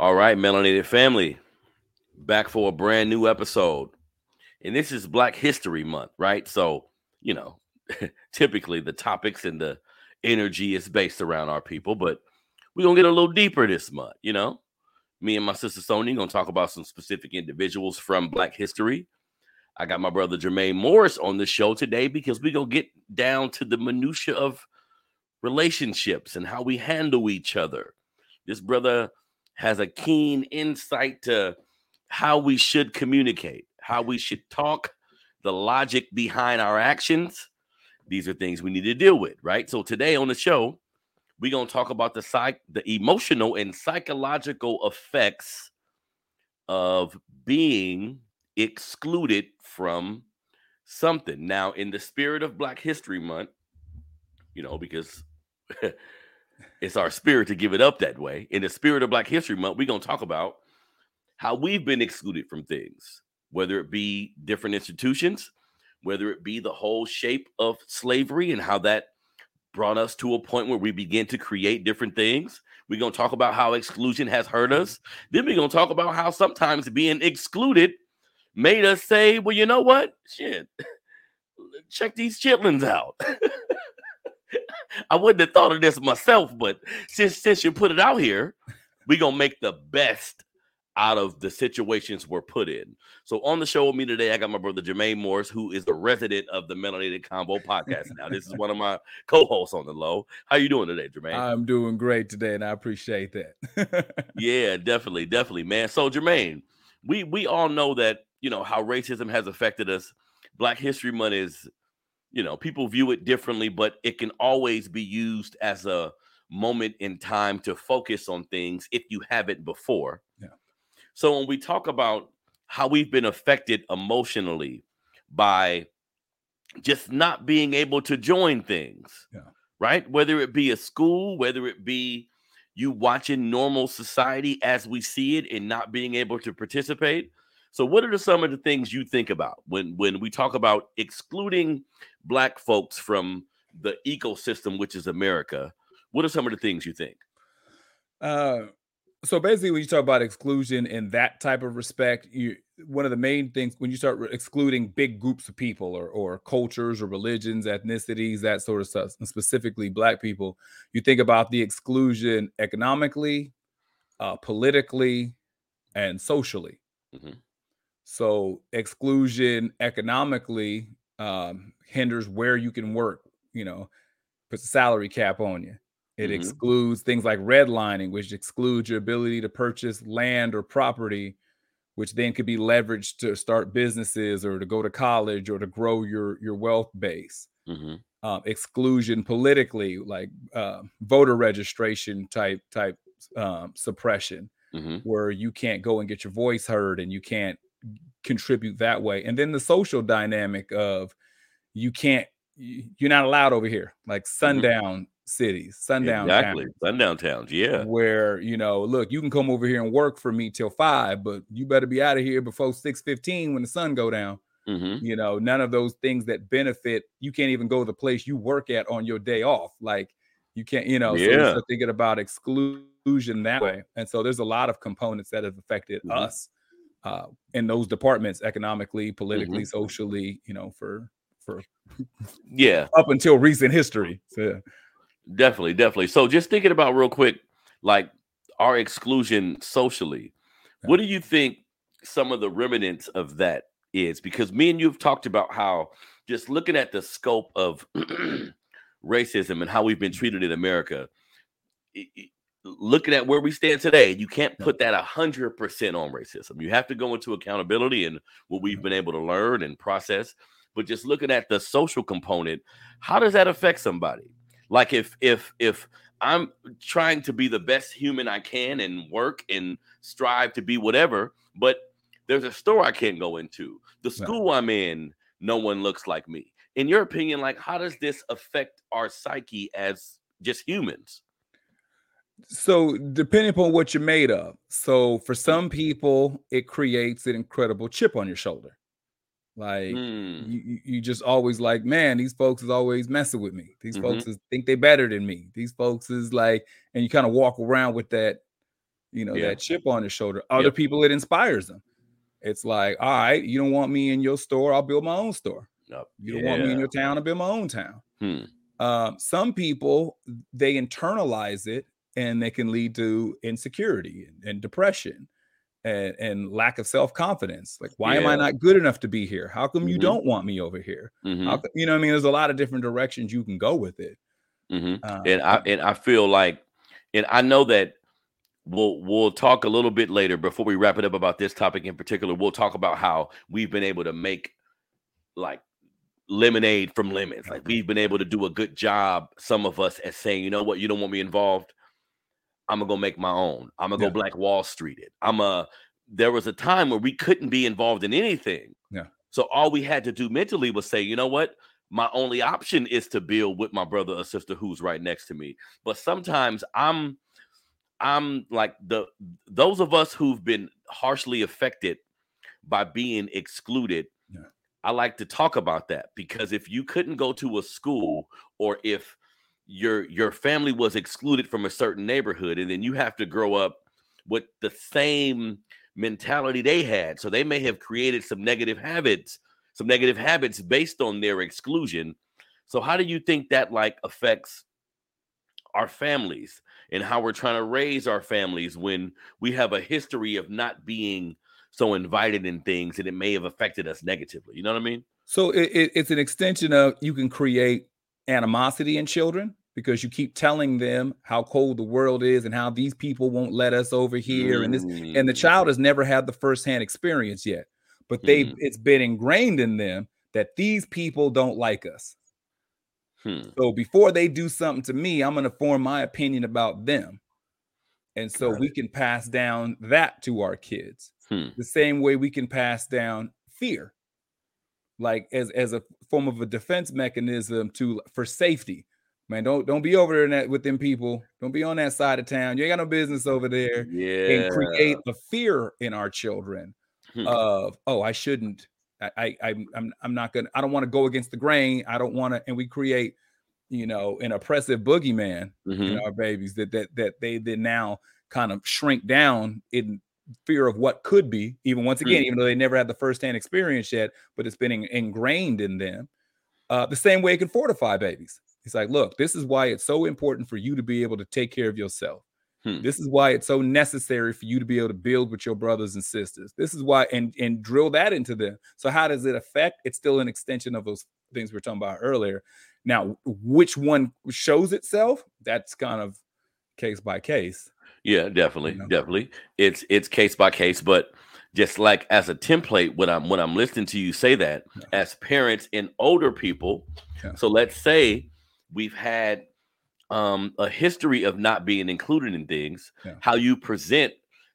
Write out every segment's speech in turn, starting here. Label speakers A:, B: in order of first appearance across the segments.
A: All right, Melanated family, back for a brand new episode. And this is Black History Month, right? So, you know, typically the topics and the energy is based around our people, but we're going to get a little deeper this month, you know? Me and my sister Sony going to talk about some specific individuals from Black history. I got my brother Jermaine Morris on the show today because we're going to get down to the minutia of relationships and how we handle each other. This brother has a keen insight to how we should communicate, how we should talk, the logic behind our actions. These are things we need to deal with, right? So today on the show, we're going to talk about the psych the emotional and psychological effects of being excluded from something. Now, in the spirit of Black History Month, you know, because it's our spirit to give it up that way. In the spirit of Black History Month, we're going to talk about how we've been excluded from things, whether it be different institutions, whether it be the whole shape of slavery and how that brought us to a point where we begin to create different things. We're going to talk about how exclusion has hurt us. Then we're going to talk about how sometimes being excluded made us say, well, you know what? Shit, check these chitlins out. I wouldn't have thought of this myself, but since since you put it out here, we're gonna make the best out of the situations we're put in. So on the show with me today, I got my brother Jermaine Morris, who is the resident of the Melanated Convo podcast. Now, this is one of my co-hosts on the low. How you doing today, Jermaine?
B: I'm doing great today, and I appreciate that.
A: yeah, definitely, definitely, man. So Jermaine, we we all know that you know how racism has affected us. Black History Month is you know, people view it differently, but it can always be used as a moment in time to focus on things if you haven't before.
B: Yeah.
A: So when we talk about how we've been affected emotionally by just not being able to join things,
B: yeah.
A: right? Whether it be a school, whether it be you watching normal society as we see it and not being able to participate, so, what are some of the things you think about when when we talk about excluding black folks from the ecosystem, which is America? What are some of the things you think?
B: Uh, so basically, when you talk about exclusion in that type of respect, you one of the main things when you start excluding big groups of people or or cultures or religions, ethnicities, that sort of stuff, and specifically black people, you think about the exclusion economically, uh, politically, and socially. Mm-hmm. So exclusion economically um, hinders where you can work. You know, puts a salary cap on you. It mm-hmm. excludes things like redlining, which excludes your ability to purchase land or property, which then could be leveraged to start businesses or to go to college or to grow your your wealth base. Mm-hmm. Um, exclusion politically, like uh, voter registration type type um, suppression, mm-hmm. where you can't go and get your voice heard and you can't contribute that way. And then the social dynamic of you can't you're not allowed over here, like mm-hmm. sundown mm-hmm. cities, sundown
A: exactly.
B: towns,
A: sundown towns, yeah.
B: Where you know, look, you can come over here and work for me till five, but you better be out of here before six fifteen when the sun go down. Mm-hmm. You know, none of those things that benefit. You can't even go to the place you work at on your day off. Like you can't, you know. Yeah. So thinking about exclusion that way, and so there's a lot of components that have affected mm-hmm. us uh, in those departments economically, politically, mm-hmm. socially, you know, for for
A: yeah
B: up until recent history. So,
A: definitely, definitely. So just thinking about real quick, like our exclusion socially, yeah. what do you think some of the remnants of that is? Because me and you've talked about how just looking at the scope of racism and how we've been treated in America, it, looking at where we stand today, you can't put that a hundred percent on racism. You have to go into accountability and what we've been able to learn and process. But just looking at the social component, how does that affect somebody? Like if if if I'm trying to be the best human I can and work and strive to be whatever, but there's a store I can't go into. The school I'm in, no one looks like me. In your opinion, like how does this affect our psyche as just humans?
B: So depending upon what you're made of so for some people it creates an incredible chip on your shoulder like mm. you, you just always like man these folks is always messing with me these mm-hmm. folks is, think they better than me these folks is like and you kind of walk around with that you know,
A: Yeah.
B: that chip on your shoulder. Other
A: Yep.
B: people, it inspires them. It's like, all right, you don't want me in your store, I'll build my own store.
A: Yup.
B: You don't want me in your town, I'll build my own town.
A: Hmm.
B: Um, some people they internalize it and they can lead to insecurity and, and depression and, and lack of self-confidence. Like, why am I not good enough to be here? How come you
A: Mhm.
B: don't want me over here?
A: Mhm.
B: How co- you know, what I mean, there's a lot of different directions you can go with it.
A: hmm
B: Uh,
A: and I and I feel like, and I know that we'll we'll talk a little bit later before we wrap it up about this topic in particular. We'll talk about how we've been able to make like lemonade from lemons. Like we've been able to do a good job. Some of us at saying, you know what, you don't want me involved. I'm gonna go make my own. I'm gonna
B: Yeah.
A: go Black Wall Street it. I'm a. There was a time where we couldn't be involved in anything.
B: Yeah.
A: So all we had to do mentally was say, you know what, my only option is to build with my brother or sister who's right next to me. But sometimes I'm I'm like the those of us who've been harshly affected by being excluded.
B: Yeah.
A: I like to talk about that because if you couldn't go to a school or if your your family was excluded from a certain neighborhood and then you have to grow up with the same mentality they had. So they may have created some negative habits some negative habits based on their exclusion. So how do you think that like affects our families and how we're trying to raise our families when we have a history of not being so invited in things and it may have affected us negatively? You know what i mean?
B: So it, it- it's an extension of you can create animosity in children because you keep telling them how cold the world is and how these people won't let us over here and this and the
A: Mm,
B: child has never had the firsthand experience yet but they
A: Mhm.
B: it's been ingrained in them that these people don't like us.
A: Hmm,
B: so before they do something to me i'm going to form my opinion about them. And so we can pass down that to our kids
A: hmm,
B: the same way we can pass down fear. Like as as a form of a defense mechanism to for safety man don't don't be over there in that, with them people. Don't be on that side of town. You ain't got no business over there
A: yeah
B: and create a fear in our children
A: Hmm.
B: of oh i shouldn't. I, I I'm, I'm i'm not gonna i don't want to go against the grain. I don't want to and we create you know an oppressive boogeyman
A: Mhm.
B: in our babies that that that they then now kind of shrink down in fear of what could be even once again even though they never had the firsthand experience yet but it's been in- ingrained in them uh, the same way it can fortify babies it's like look this is why it's so important for you to be able to take care of yourself
A: Hmm.
B: this is why it's so necessary for you to be able to build with your brothers and sisters this is why and and drill that into them so how does it affect it's still an extension of those things we were talking about earlier now which one shows itself that's kind of case by case
A: Yeah, definitely,
B: know?
A: definitely. It's it's case by case, but just like as a template, when I'm when I'm listening to you say that,
B: Yeah.
A: as parents and older people.
B: Yeah.
A: So let's say we've had um a history of not being included in things,
B: Yeah.
A: how you present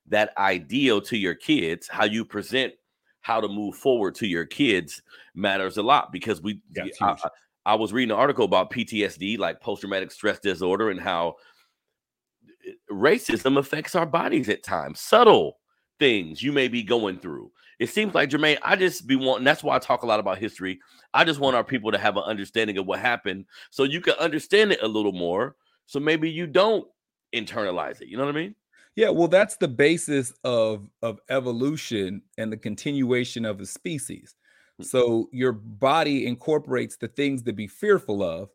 A: that ideal to your kids, how you present how to move forward to your kids matters a lot because we
B: Yeah,
A: I. I- I was reading an article about PTSD, like post traumatic stress disorder, and how racism affects our bodies at times. Subtle things you may be going through. It seems like Jermaine, I just be wanting. That's why I talk a lot about history. I just want our people to have an understanding of what happened, so you can understand it a little more. So maybe you don't internalize it. You know what I mean?
B: Yeah, well, that's the basis of of evolution and the continuation of a species.
A: Hmm.
B: So your body incorporates the things to be fearful of,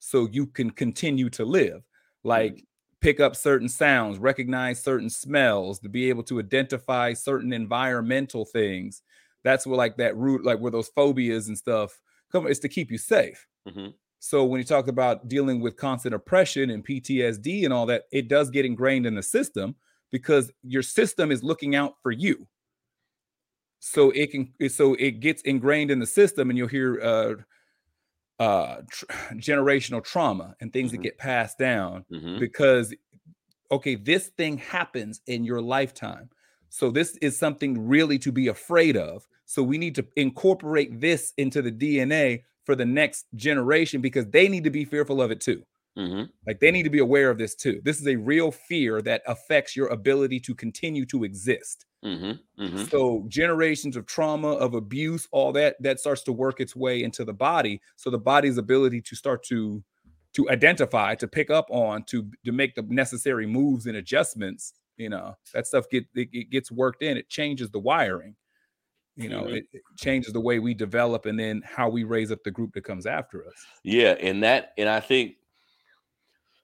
B: so you can continue to live. Like pick up certain sounds, recognize certain smells, to be able to identify certain environmental things. That's where like that root, like where those phobias and stuff come. It's to keep you safe.
A: Mhm.
B: So when you talk about dealing with constant oppression and PTSD and all that, it does get ingrained in the system because your system is looking out for you. So it can so it gets ingrained in the system and you'll hear uh uh tr- generational trauma and things
A: Mhm.
B: that get passed down
A: Mhm.
B: because okay, this thing happens in your lifetime. So this is something really to be afraid of. So we need to incorporate this into the DNA for the next generation because they need to be fearful of it too.
A: Mhm.
B: Like they need to be aware of this too. This is a real fear that affects your ability to continue to exist.
A: Mhm. Mhm.
B: So generations of trauma, of abuse, all that that starts to work its way into the body. So the body's ability to start to to identify, to pick up on, to to make the necessary moves and adjustments You know, that stuff get it, it gets worked in. It changes the wiring. You know,
A: Mhm.
B: it, it changes the way we develop and then how we raise up the group that comes after us.
A: Yeah, and that and I think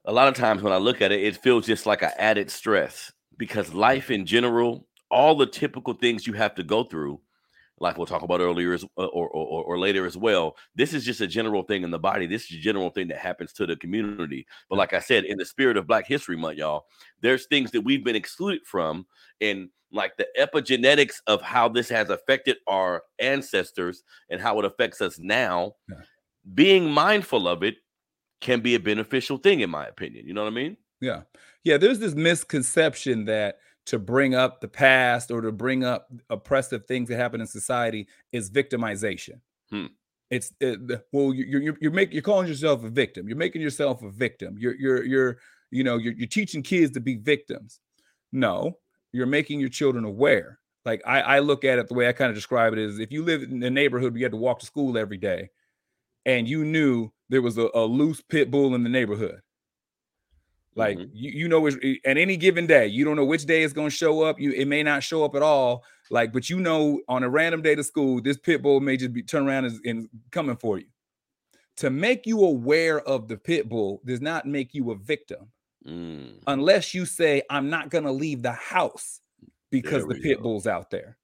A: a lot of times when I look at it, it feels just like an added stress because life in general, all the typical things you have to go through, like we'll talk about earlier as, uh, or, or or later as well. This is just a general thing in the body. This is a general thing that happens to the community. But like I said, in the spirit of Black History Month, y'all, there's things that we've been excluded from, and like the epigenetics of how this has affected our ancestors and how it affects us now.
B: Yeah.
A: Being mindful of it can be a beneficial thing, in my opinion. You know what I mean?
B: Yeah. Yeah. There's this misconception that to bring up the past or to bring up oppressive things that happen in society is victimization.
A: Hmm.
B: It's it, the- well, you- you're you're you're making you're calling yourself a victim. You're making yourself a victim. You're you're you're you know you're, you're teaching kids to be victims. No, you're making your children aware. Like I, I look at it the way I kind of describe it is if you live in a neighborhood where you had to walk to school every day, and you knew there was a, a loose pit bull in the neighborhood. Like
A: Mhm.
B: you, you know, it's- at any given day, you don't know which day it's going to show up. You, it may not show up at all. Like, but you know, on a random day to school, this pit bull may just be turn around and, and coming for you. To make you aware of the pit bull does not make you a victim,
A: Mm.
B: unless you say, "I'm not going to leave the house because the pit
A: go.
B: bull's out there."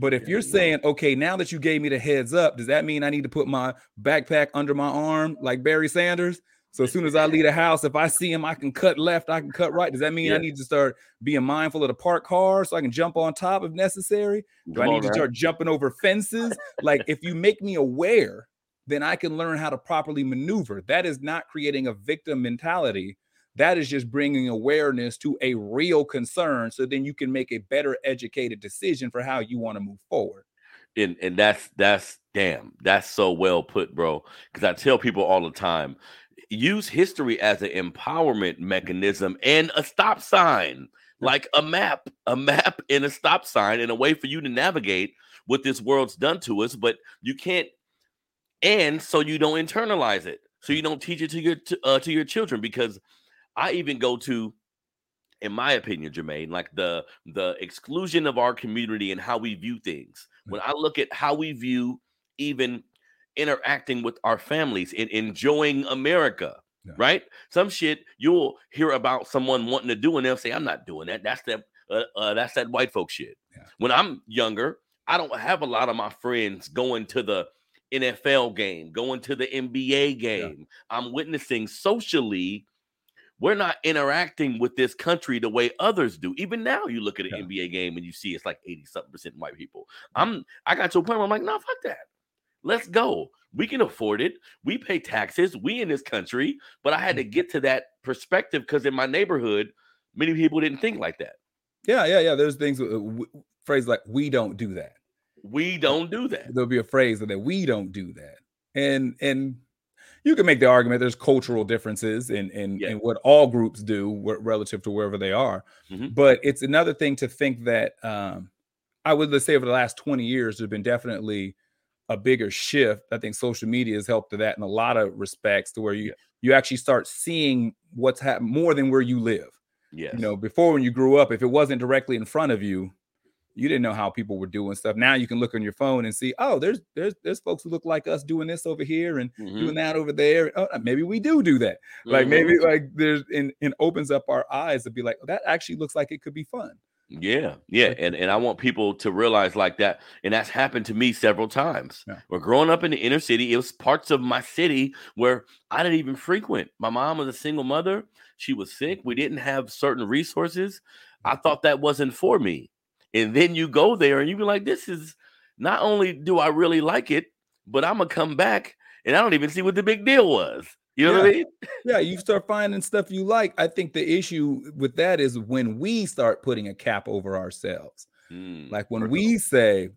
B: But if
A: There
B: you're
A: go.
B: saying, okay, now that you gave me the heads up, does that mean I need to put my backpack under my arm like Barry Sanders? So as soon as I leave the house, if I see him, I can cut left, I can cut right. Does that mean I need to start being mindful of the parked car so I can jump on top if necessary? Do
A: Come
B: I
A: on
B: need to
A: now.
B: start jumping over fences? like if you make me aware, then I can learn how to properly maneuver. That is not creating a victim mentality. That is just bringing awareness to a real concern so then you can make a better educated decision for how you want to move forward.
A: and and that's that's damn that's so well put bro because i tell people all the time use history as an empowerment mechanism and a stop sign like a map a map and a stop sign and a way for you to navigate what this world's done to us but you can't and so you don't internalize it. So you don't teach it to your to, uh, to your children because i even go to in my opinion, Jermaine, like the the exclusion of our community and how we view things. When I look at how we view even interacting with our families and enjoying America,
B: Yeah.
A: right? Some shit you'll hear about someone wanting to do, and they'll say, "I'm not doing that. That's that. Uh, uh, that's that white folk shit."
B: Yeah.
A: When I'm younger, I don't have a lot of my friends going to the NFL game, going to the NBA game. I'm witnessing socially we're not interacting with this country the way others do. Even now, you look at an
B: Yeah.
A: NBA game and you see it's like 80 something percent white people. I'm I got to a point where I'm like, no, fuck that. Let's go. We can afford it. We pay taxes. We in this country. But I had to get to that perspective because in my neighborhood, many people didn't think like that.
B: Yeah, yeah, yeah. There's things, uh, phrase like "we don't do that."
A: We don't do that.
B: There'll be a phrase that we don't do that, and and you can make the argument there's cultural differences in in,
A: Yeah.
B: in what all groups do relative to wherever they are.
A: Mhm.
B: But it's another thing to think that um, I would let's say over the last 20 years, there's been definitely a bigger shift. I think social media has helped to that in a lot of respects, to where you
A: Yeah.
B: you actually start seeing what's happening more than where you live.
A: Yes.
B: You know, before when you grew up, if it wasn't directly in front of you, you didn't know how people were doing stuff. Now you can look on your phone and see, oh, there's there's there's folks who look like us doing this over here and
A: Mhm.
B: doing that over there. Oh, maybe we do do that. Like
A: Mhm.
B: maybe like there's and and opens up our eyes to be like, that actually looks like it could be fun.
A: Yeah, yeah, and and I want people to realize like that, and that's happened to me several times.
B: Yeah.
A: We're growing up in the inner city. It was parts of my city where I didn't even frequent. My mom was a single mother. She was sick. We didn't have certain resources. I mm-hmm. thought that wasn't for me. And then you go there and you be like, this is not only do I really like it, but I'm gonna come back and I don't even see what the big deal was. You know what I mean?
B: Yeah, you start finding stuff you like. I think the issue with that is when we start putting a cap over ourselves.
A: Mm,
B: Like when we say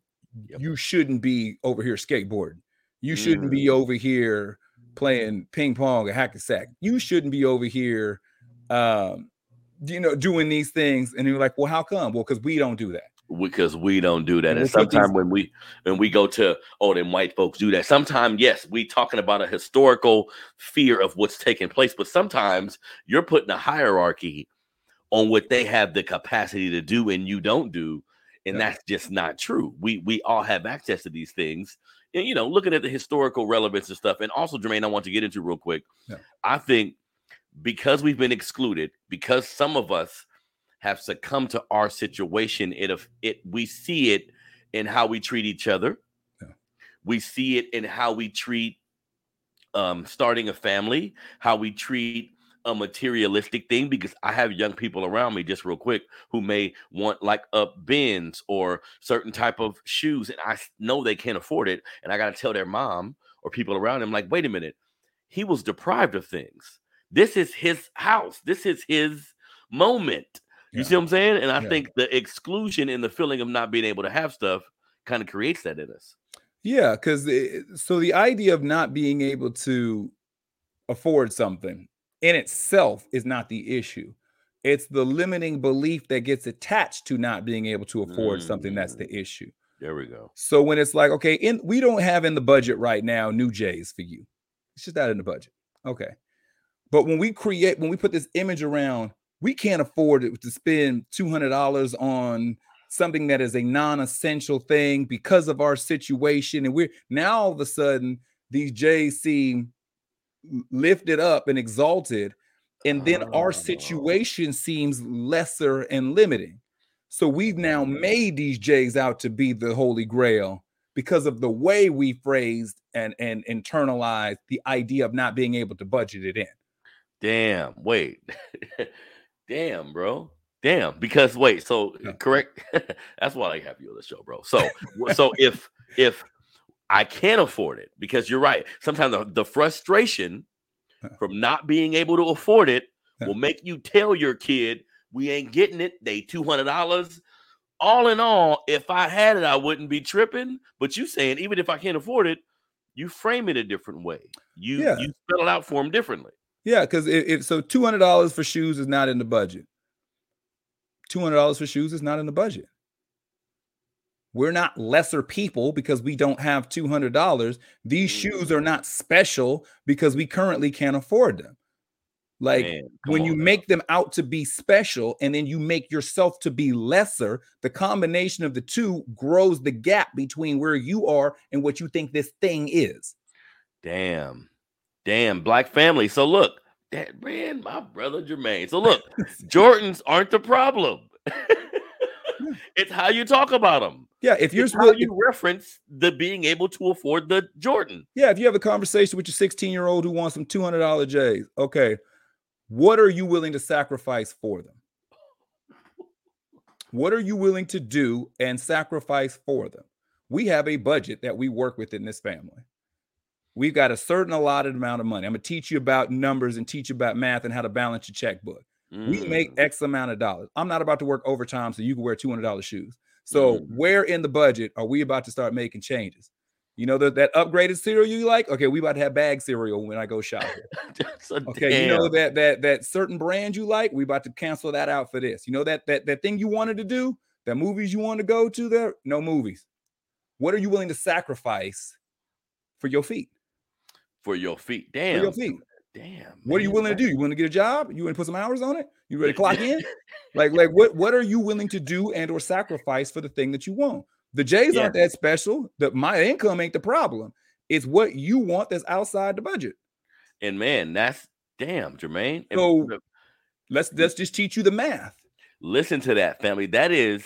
A: Yep.
B: you shouldn't be over here skateboarding, you shouldn't be
A: Mm.
B: over here playing ping pong or hack a sack, you shouldn't be over here, um, you know, doing these things. And you're like, well, how come? Well, because we don't do that.
A: Because we don't do that. And
B: We'll put these-
A: sometimes when we when we go to oh, then white folks do that. Sometimes yes, we talking about a historical fear of what's taking place, but sometimes you're putting a hierarchy on what they have the capacity to do and you don't do. And
B: Yeah.
A: that's just not true. We we all have access to these things. And you know, looking at the historical relevance and stuff. And also, Jermaine, I want to get into real quick.
B: Yeah.
A: I think because we've been excluded, because some of us have succumbed to our situation, it of it we see it in how we treat each other.
B: Yeah.
A: We see it in how we treat um starting a family, how we treat a materialistic thing because I have young people around me just real quick who may want like a bins or certain type of shoes and I know they can't afford it and I got to tell their mom or people around them like wait a minute he was deprived of things this is his house this is his moment you
B: Yeah.
A: see what I'm saying and I
B: Yeah.
A: think the exclusion and the feeling of not being able to have stuff kind of creates that in us
B: Yeah, because so the idea of not being able to afford something in itself is not the issue. It's the limiting belief that gets attached to not being able to afford something that's mm. the issue.
A: there we go
B: So when it's like, okay, in we don't have in the budget right now new J's for you. It's just not in the budget. Okay. But when we create, when we put this image around, we can't afford to spend $200 on something that is a non-essential thing because of our situation. And we're now all of a sudden these J's seem lifted up and exalted. And then
A: Oh.
B: our situation seems lesser and limiting. So we've now
A: Mm.
B: made these J's out to be the holy grail because of the way we phrased and and internalized the idea of not being able to budget it in.
A: Damn, wait. Damn, bro. Damn, because wait, so
B: Yeah.
A: correct. That's why I have you on the show, bro. So so if if I can't afford it, because you're right, sometimes the, the frustration from not being able to afford it will make you tell your kid we ain't getting it. They two hundred dollars. All in all, if I had it, I wouldn't be tripping. But you saying even if I can't afford it, you frame it a different way. You
B: Yeah.
A: you spell it out for them differently.
B: Yeah, because if, if so, two hundred dollars for shoes is not in the budget. Two hundred dollars for shoes is not in the budget. We're not lesser people because we don't have two hundred dollars. These shoes are not special because we currently can't afford them. Like
A: Man,
B: when you
A: now.
B: make them out to be special and then you make yourself to be lesser, the combination of the two grows the gap between where you are and what you think this thing is.
A: Damn. Damn, black family. So look, that man, my brother Jermaine. So look, Jordans aren't the problem. it's how you talk about them.
B: Yeah, if you're
A: how you reference the being able to afford the Jordan.
B: yeah, if you have a conversation with your 16 year old who wants some $200 J's, okay, what are you willing to sacrifice for them? What are you willing to do and sacrifice for them? We have a budget that we work with in this family. We've got a certain allotted amount of money. I'm going to teach you about numbers and teach you about math and how to balance your checkbook. We make
A: Mm,
B: X amount of dollars. I'm not about to work overtime so you can wear $200 shoes. So,
A: Mm.
B: where in the budget are we about to start making changes? You know that that upgraded cereal you like? Okay, we about to have bag cereal when I go shopping. Okay, you know that that that certain brand you like, we about to cancel that out for this. You know that that that thing you wanted to do, that movies you want to go to there, no movies. What are you willing to sacrifice for your feet?
A: For your feet. Damn.
B: For your feet.
A: Damn.
B: What are you willing to do? You want to get a job? You want to put some hours on it? You ready to clock in? Like, like what what are you willing to do and or sacrifice for the thing that you want? The J's
A: Yeah.
B: aren't that special. The my income ain't the problem. It's what you want that's outside the budget.
A: And man, that's damn, Jermaine.
B: So- Let's mm. let's just teach you the math.
A: listen to that, family. That is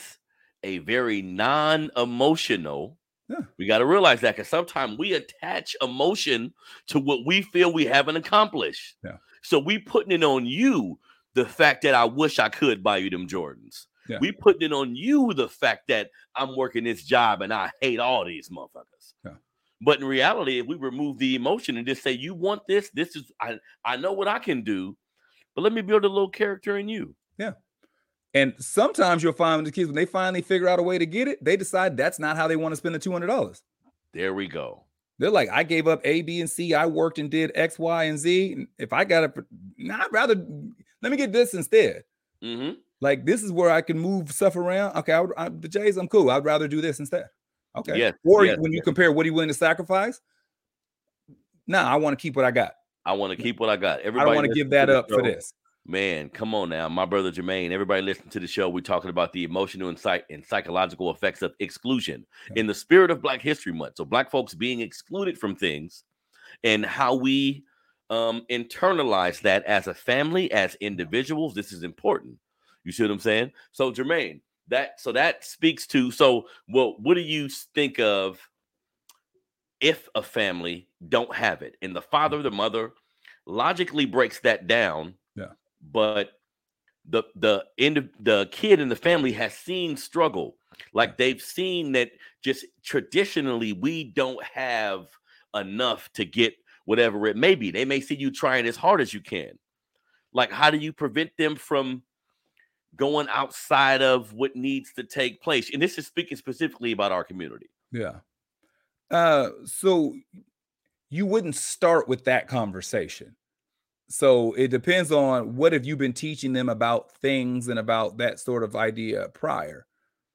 A: a very non-emotional.
B: Yeah.
A: We got to realize that because sometimes we attach emotion to what we feel we haven't accomplished.
B: Yeah.
A: So we putting it on you the fact that I wish I could buy you them Jordans.
B: Yeah.
A: We putting it on you the fact that I'm working this job and I hate all these motherfuckers.
B: Yeah.
A: But in reality, if we remove the emotion and just say, "You want this? This is I. I know what I can do, but let me build a little character in you."
B: And sometimes you'll find the kids when they finally figure out a way to get it, they decide that's not how they want to spend the two hundred dollars.
A: There we go.
B: They're like, I gave up A, B, and C. I worked and did X, Y, and Z. If I got it, nah, I'd rather let me get this instead.
A: hmm
B: Like this is where I can move stuff around. Okay, I would, I, the J's, I'm cool. I'd rather do this instead. Okay.
A: Yes,
B: or
A: yes,
B: when you
A: yes.
B: compare what he willing to sacrifice, nah, I want to keep what I got.
A: I want to keep what I got.
B: I
A: Everybody
B: don't want to give that up for this.
A: Man, come on now, my brother Jermaine. Everybody listening to the show. We're talking about the emotional and, psych- and psychological effects of exclusion
B: Yeah.
A: in the spirit of Black History Month. So, Black folks being excluded from things and how we um, internalize that as a family, as individuals. This is important. You see what I'm saying? So, Jermaine, that so that speaks to so. Well, what do you think of if a family don't have it, and the father, the mother, logically breaks that down? But the the end the kid in the family has seen struggle. Like they've seen that just traditionally we don't have enough to get whatever it may be. They may see you trying as hard as you can. Like how do you prevent them from going outside of what needs to take place? And this is speaking specifically about our community.
B: Yeah. Uh, so you wouldn't start with that conversation. So it depends on what have you been teaching them about things and about that sort of idea prior.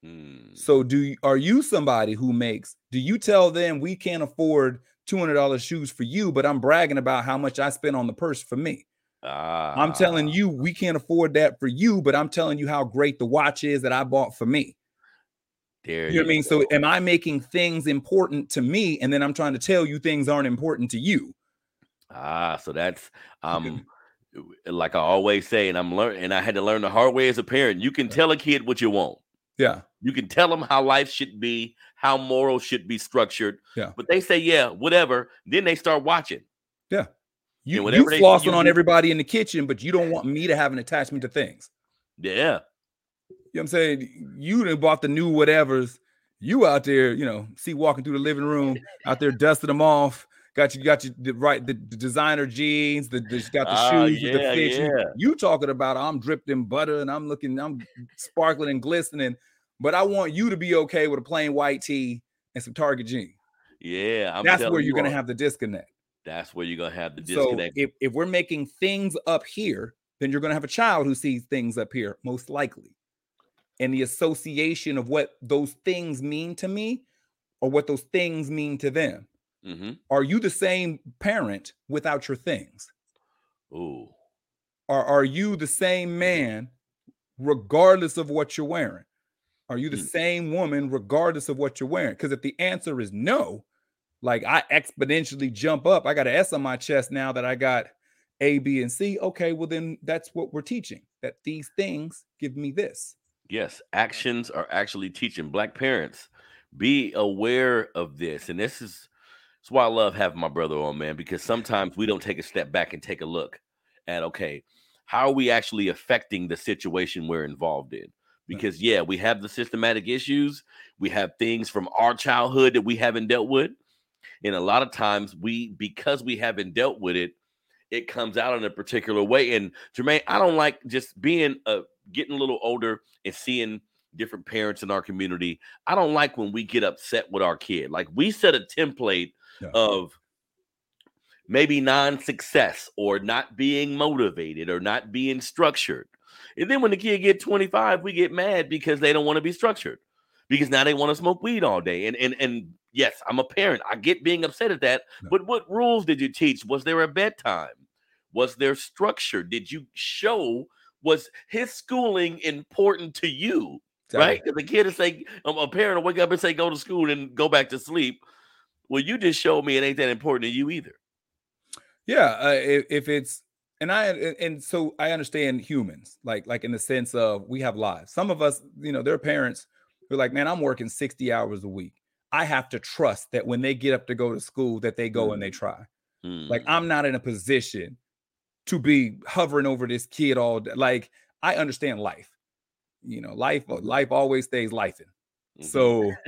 A: Hmm.
B: So do you, are you somebody who makes do you tell them we can't afford $200 shoes for you but I'm bragging about how much I spent on the purse for me. I'm telling
A: Ah,
B: you we can't afford that for you but I'm telling you how great the watch is that I bought for me.
A: there
B: You know what I mean? So am I making things important to me and then I'm trying to tell you things aren't important to you?
A: Ah, so that's um like I always say, and I'm learning, and I had to learn the hard way as a parent. You can tell a kid what you want.
B: Yeah.
A: You can tell them how life should be, how morals should be structured.
B: Yeah.
A: But they say, yeah, whatever. Then they start watching. Yeah.
B: You, you
A: whatever they
B: flossing
A: you
B: on everybody in the kitchen, but you don't want me to have an attachment to things.
A: Yeah.
B: You know what I'm saying? You done bought the new whatevers. You out there, you know, see walking through the living room, out there dusting them off. Got you, got you the right the, the designer jeans, the, the got the
A: Ah,
B: shoes with the
A: yeah.
B: You- You, talking about I'm dripped in butter and I'm looking, I'm sparkling and glistening, but I want you to be okay with a plain white tee and some Target jeans.
A: Yeah. I'm
B: That's where
A: you
B: you're gonna
A: all,
B: have the disconnect.
A: that's where you're gonna have the disconnect.
B: So if, if we're making things up here, then you're going to have a child who sees things up here, most likely. And the association of what those things mean to me or what those things mean to them.
A: Hmm
B: Are you the same parent without your things?
A: Ooh.
B: Or are you the same man regardless of what you're wearing? Are you the
A: Mm.
B: same woman regardless of what you're wearing? Because if the answer is no, like I exponentially jump up, I got an S on my chest now that I got A, B, and C. Okay, well, then that's what we're teaching that these things give me this.
A: Yes, actions are actually teaching black parents. Be aware of this. And this is that's why I love having my brother on, man, because sometimes we don't take a step back and take a look at okay, how are we actually affecting the situation we're involved in? Mm. Because yeah, we have the systematic issues, we have things from our childhood that we haven't dealt with. And a lot of times we because we haven't dealt with it, it comes out in a particular way. And Jermaine, I don't like just being a getting a little older and seeing different parents in our community. I don't like when we get upset with our kid. Like we set a template
B: Yeah.
A: of maybe non-success or not being motivated or not being structured. And then when the kid get 25, we get mad because they don't want to be structured. Because now they want to smoke weed all day. And and and yes, I'm a parent. I get being upset at that.
B: Yeah.
A: But what rules did you teach? Was there a bedtime? Was there structure? Did you show was his schooling important to you? Right? Because the kid is um, a parent will wake up and say, go to school and go back to sleep. Well, you just showed me it ain't that important to you either.
B: Yeah, uh, if, if it's and I and- so I understand humans like like in the sense of we have lives. Some of us, you know, their parents who are like, man, I'm working 60 hours a week. I have to trust that when they get up to go to school that they go and they try. Like
A: Mm,
B: I'm not in a position to be hovering over this kid all day. Like I understand life. You know, life life always stays lifing.
A: mhm.
B: So,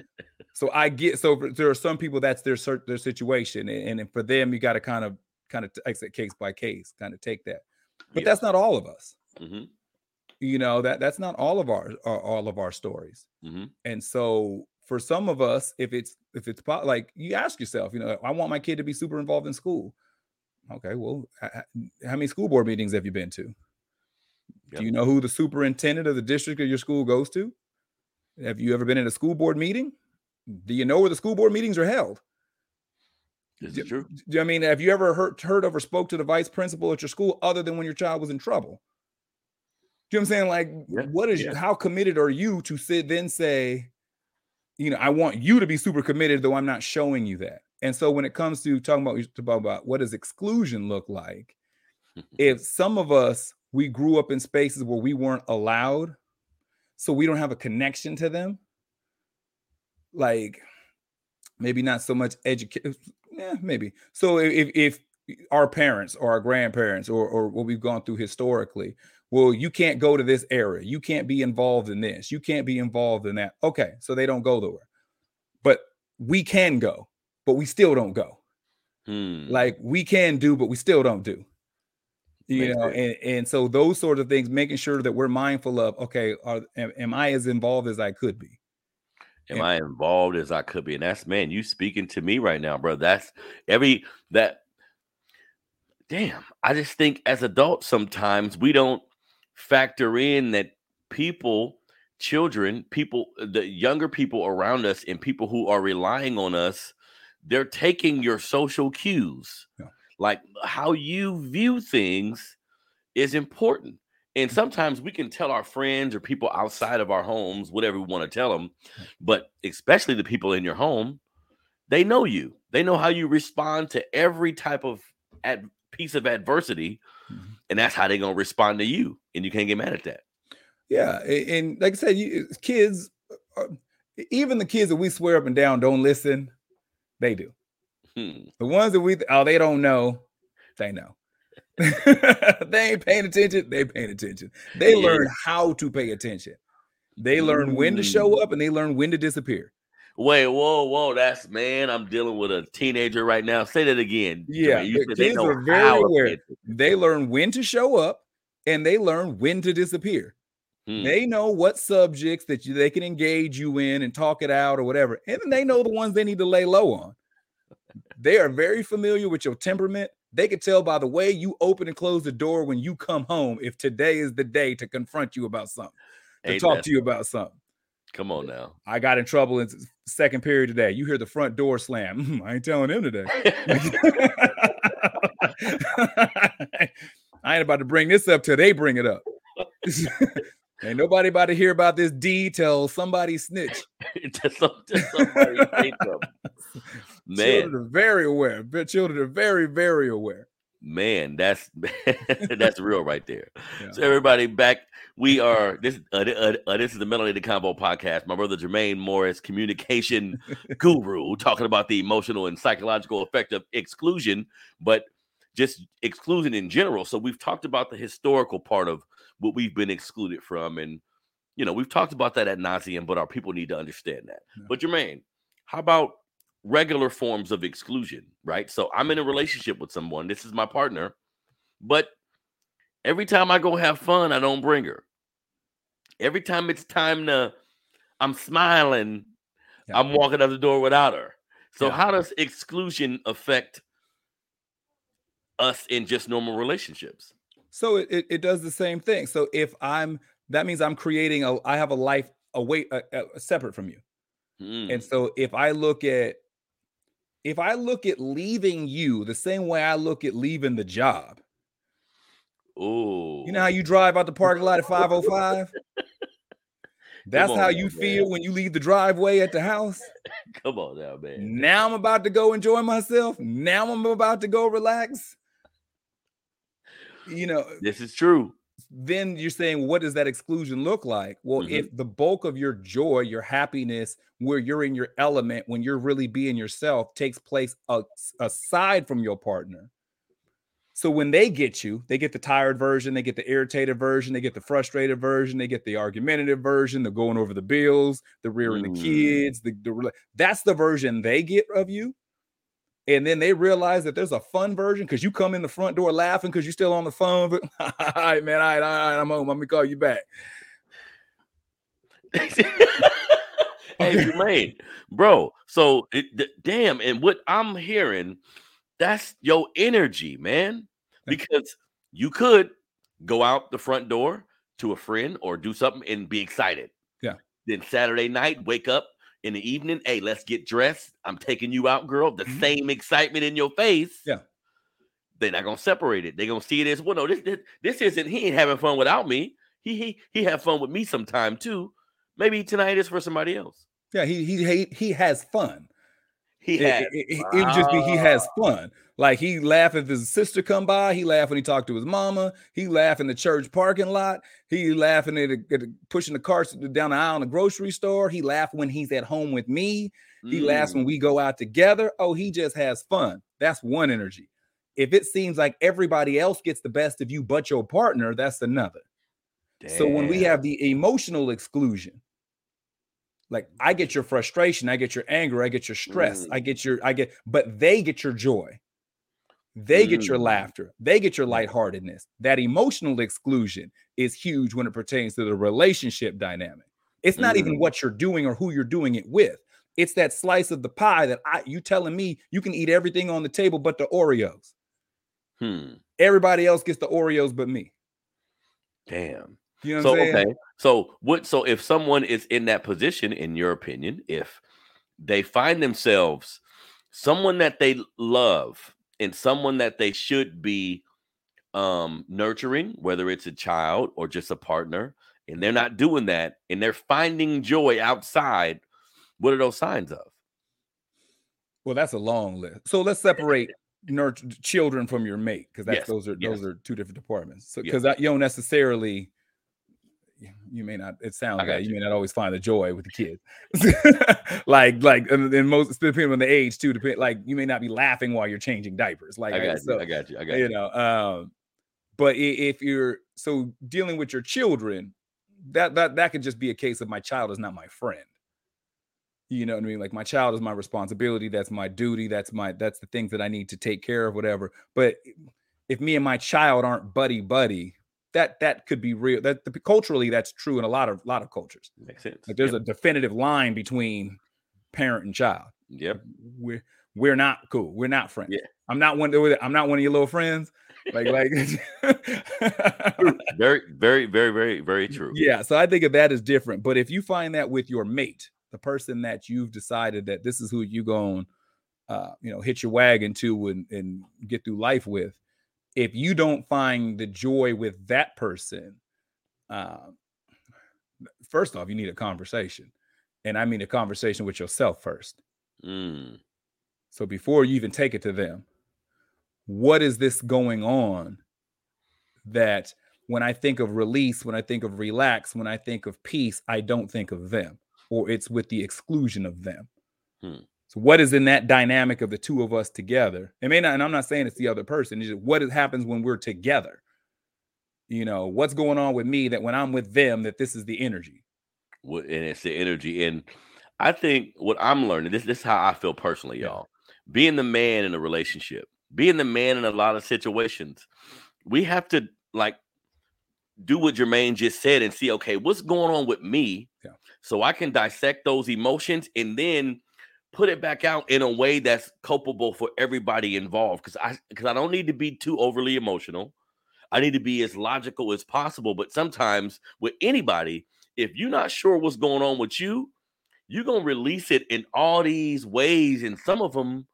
B: so I get so for- there are some people that's their their situation, and, and for them you got to kind of kind of exit case by case, kind of take that. But
A: Yeah.
B: that's not all of us.
A: Mhm,
B: You know that that's not all of our, our all of our stories.
A: mhm.
B: And so for some of us, if it's if it's like you ask yourself, you know, I want my kid to be super involved in school. Okay, well, how many school board meetings have you been to?
A: Yep.
B: Do you know who the superintendent of the district of your school goes to? Have you ever been in a school board meeting? Do you know where the school board meetings are held? Do-
A: is true.
B: do- I mean, have you ever heard heard of or spoke to the vice principal at your school other than when your child was in trouble? Do you know what I'm saying? Like,
A: Yeah,
B: what is
A: yeah.
B: how committed are you to sit then say, you know, I want you to be super committed, though I'm not showing you that. And so when it comes to talking about about, about what does exclusion look like, if some of us we grew up in spaces where we weren't allowed, so we don't have a connection to them, like maybe not so much education, yeah, maybe. So if if our parents or our grandparents or or what we've gone through historically, well, you can't go to this area, you can't be involved in this, you can't be involved in that. Okay, so they don't go there, but we can go, but we still don't go.
A: Hmm.
B: Like we can do, but we still don't do. You
A: Makes
B: know,
A: sense.
B: and, and so those sort of things, making sure that we're mindful of, okay, are, am, am I as involved as I could be?
A: Am
B: Yeah.
A: I involved as I could be? And that's man, you speaking to me right now, bro. That's every that damn. I just think as adults, sometimes we don't factor in that people, children, people, uh, the younger people around us, and people who are relying on us, they're taking your social cues.
B: Yeah.
A: Like how you view things is important. And sometimes we can tell our friends or people outside of our homes whatever we want to tell them, but especially the people in your home, they know you. They know how you respond to every type of ad- piece of adversity,
B: Mhm.
A: and that's how they're gonna respond to you. And you can't get mad at that.
B: Yeah, a- and like I said, you, kids, uh, even the kids that we swear up and down don't listen, they do.
A: Hmm.
B: The ones that we oh they don't know, they know. they ain't paying attention. They paying attention. They
A: Yeah.
B: learn how to pay attention. They learn when to show
A: Mm.
B: up and they learn when to disappear.
A: Wait, whoa, whoa, that's man. I'm dealing with a teenager right now. Say that again.
B: Yeah,
A: you
B: the kids are very aware. They learn when to show up and they learn when to disappear.
A: Hmm.
B: They know what subjects that you, they can engage you in and talk it out or whatever. And then they know the ones they need to lay low on. They are very familiar with your temperament. They could tell by the way you open and close the door when you come home if today is the day to confront you about something, to
A: Ain't
B: talk
A: that
B: to you about something.
A: Come on now.
B: I got in trouble in second period today. You hear the front door slam. "Mm, I ain't telling him today. I ain't about to bring this up till they bring it up. ain't nobody about to hear about this D till somebody snitch.
A: to some, to somebody. Man,
B: Children are very aware. Children are very, very aware.
A: man, that's that's real right there.
B: Yeah.
A: So everybody back, we are this uh, uh, uh, this is the Melanated Convo podcast. My brother Jermaine Morris, communication guru, talking about the emotional and psychological effect of exclusion, but just exclusion in general. So we've talked about the historical part of what we've been excluded from, and you know we've talked about that at nauseum, but our people need to understand that.
B: Yeah.
A: But Jermaine, how about regular forms of exclusion? Right. So I'm in a relationship with someone. This is my partner, but every time I go have fun, I don't bring her. Every time it's time to, I'm smiling,
B: Yeah.
A: I'm walking out the door without her. So
B: Yeah.
A: how does exclusion affect us in just normal relationships?
B: So it, it, it does the same thing. So if I'm, that means I'm creating a, I have a life away, uh, uh, separate from you.
A: Mm,
B: And so if I look at if I look at leaving you the same way I look at leaving the job,
A: oh,
B: you know how you drive out the parking lot at 505? That's
A: on
B: how you
A: man.
B: feel when you leave the driveway at the house.
A: come on now, man.
B: Now I'm about to go enjoy myself. Now I'm about to go relax. You know,
A: This is true.
B: Then you're saying, what does that exclusion look like? Well,
A: Mhm.
B: if the bulk of your joy, your happiness, where you're in your element, when you're really being yourself, takes place a- aside from your partner. So when they get you, they get the tired version, they get the irritated version, they get the frustrated version, they get the argumentative version, the going over the bills, the rearing
A: Mm.
B: the kids, the, the that's the version they get of you. And then they realize that there's a fun version because you come in the front door laughing because you're still on the phone. But all right, man, all right, all right, I'm home. I'm gonna call you back.
A: hey, Jermaine, bro. So, it, d- damn, and what I'm hearing, that's your energy, man. Because you could go out the front door to a friend or do something and be excited.
B: Yeah.
A: Then Saturday night, wake up in the evening. Hey, let's get dressed. I'm taking you out, girl. The
B: Mhm.
A: same excitement in your face.
B: Yeah.
A: They're not gonna separate it. They're gonna see it as well. No, this, this this isn't. He ain't having fun without me. he he he have fun with me sometime too. Maybe tonight is for somebody else.
B: Yeah, he he he, he has fun.
A: He
B: It, it, it, it would just be he has fun. Like he laugh if his sister come by. He laugh when he talked to his mama. He laugh in the church parking lot. He laughing at, the- at pushing the carts down the aisle in the grocery store. He laugh when he's at home with me. He laughs
A: Mm,
B: when we go out together. Oh, he just has fun. That's one energy. If it seems like everybody else gets the best of you but your partner, that's another. So when we have the emotional exclusion, like I get your frustration, I get your anger, I get your stress,
A: Mm.
B: I get your, I get, but they get your joy. They get your
A: Mm.
B: laughter. They get your lightheartedness. That emotional exclusion is huge when it pertains to the relationship dynamic. It's not even
A: Mm.
B: what you're doing or who you're doing it with. It's that slice of the pie that I you telling me you can eat everything on the table but the Oreos.
A: hmm,
B: Everybody else gets the Oreos but me.
A: damn.
B: You know what
A: So
B: I'm saying?
A: okay, so what? So if someone is in that position, in your opinion, if they find themselves someone that they love and someone that they should be um nurturing, whether it's a child or just a partner, and they're not doing that, and they're finding joy outside, what are those signs of?
B: Well, that's a long list. So let's separate nurture children from your mate because that's
A: Yes,
B: those are
A: yes.
B: those are two different departments. So because you don't necessarily you may not it sounds like you.
A: you.
B: may not always find the joy with the kids. like like and, and most depending on the age too, depend like you may not be laughing while you're changing diapers. Like
A: I got
B: so,
A: you. I got you. I got
B: you
A: you.
B: know um but if you're so dealing with your children that that that could just be a case of my child is not my friend you know what i mean like my child is my responsibility that's my duty that's my that's the things that i need to take care of whatever but if me and my child aren't buddy buddy that that could be real that culturally that's true in a lot of lot of cultures
A: Makes sense.
B: like there's
A: yep.
B: a definitive line between parent and child
A: yep.
B: we're we're not cool. We're not friends.
A: Yeah.
B: I'm not one. I'm not one of your little friends. Like like.
A: Very, very, very, very, very true.
B: yeah. So I think of that as different. But if you find that with your mate, the person that you've decided that this is who you going, uh, you know, hit your wagon to and and get through life with, if you don't find the joy with that person, uh, first off, you need a conversation, and I mean a conversation with yourself first.
A: Mm,
B: So before you even take it to them, what is this going on that when I think of release, when I think of relax, when I think of peace, I don't think of them, or it's with the exclusion of them.
A: Hmm.
B: So what is in that dynamic of the two of us together? It may not, and I'm not saying it's the other person. It's just what happens when we're together. You know, what's going on with me that when I'm with them, that this is the energy.
A: what- and it's the energy. And I think what I'm learning, this, this is how I feel personally,
B: Yeah.
A: y'all. Being the man in a relationship, being the man in a lot of situations, we have to like do what Jermaine just said and see, okay, what's going on with me?
B: Yeah.
A: So I can dissect those emotions and then put it back out in a way that's culpable for everybody involved. Cause I because I don't need to be too overly emotional. I need to be as logical as possible. But sometimes with anybody, if you're not sure what's going on with you, you're gonna release it in all these ways, and some of them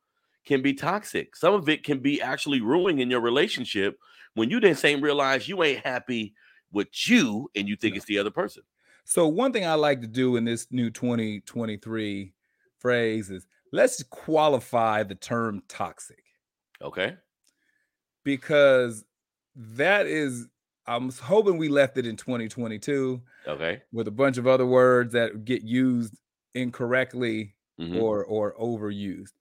A: can be toxic. Some of it can be actually ruining your relationship when you didn't same realize you ain't happy with you and you think it's the other person.
B: So one thing I like to do in this new 2023 phrase is let's qualify the term toxic
A: Okay.
B: because that is I'm hoping we left it in 2022
A: Okay.
B: with a bunch of other words that get used incorrectly
A: Mhm.
B: or or overused.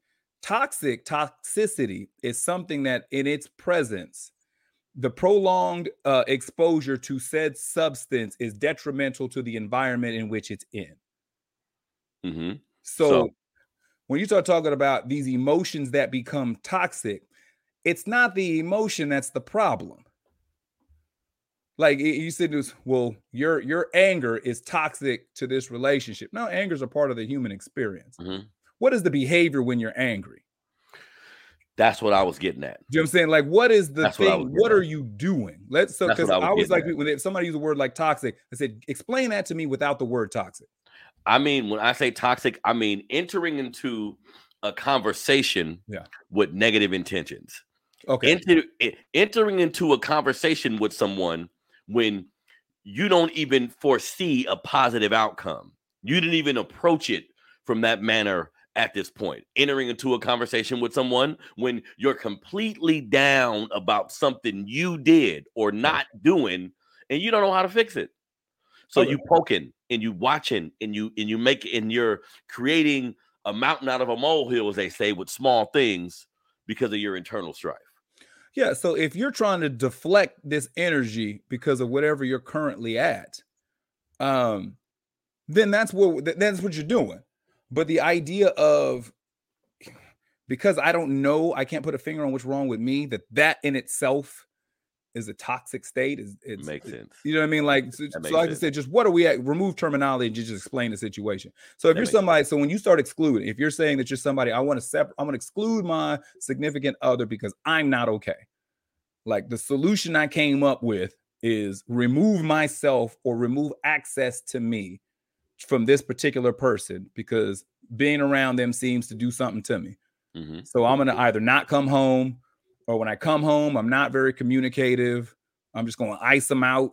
B: Toxic toxicity is something that in its presence the prolonged uh, exposure to said substance is detrimental to the environment in which it's in.
A: Mhm.
B: So,
A: So-
B: when you start talking about these emotions that become toxic, it's not the emotion that's the problem. Like you said, this well, your your anger is toxic to this relationship. No, anger is a part of the human experience.
A: Mhm.
B: What is the behavior when you're angry?
A: That's what I was getting at.
B: Do you know what I'm saying? Like, what is the
A: That's what
B: thing?
A: was
B: What, are you doing? Let's so because
A: I was
B: I was like,
A: at.
B: when if somebody used a word like toxic, I said, explain that to me without the word toxic.
A: I mean, when I say toxic, I mean entering into a conversation
B: Yeah.
A: with negative intentions.
B: Okay.
A: Enter, entering into a conversation with someone when you don't even foresee a positive outcome. You didn't even approach it from that manner at this point. Entering into a conversation with someone when you're completely down about something you did or not doing and you don't know how to fix it. So you poking and you watching and you and you make and you're creating a mountain out of a molehill, as they say, with small things because of your internal strife.
B: Yeah. So if you're trying to deflect this energy because of whatever you're currently at, um, then that's what that's what you're doing. But the idea of because I don't know, I can't put a finger on what's wrong with me, that that in itself is a toxic state. Is it
A: makes sense?
B: You know what I mean? Like, so, so like sense. I said, just what are we at? Remove terminology and just explain the situation. So if that you're somebody, sense. so when you start excluding, if you're saying that you're somebody, I want to separate, I'm going to exclude my significant other because I'm not okay. Like the solution I came up with is remove myself or remove access to me from this particular person because being around them seems to do something to me. Mm-hmm. So I'm going to either not come home or when I come home, I'm not very communicative. I'm just going to ice them out,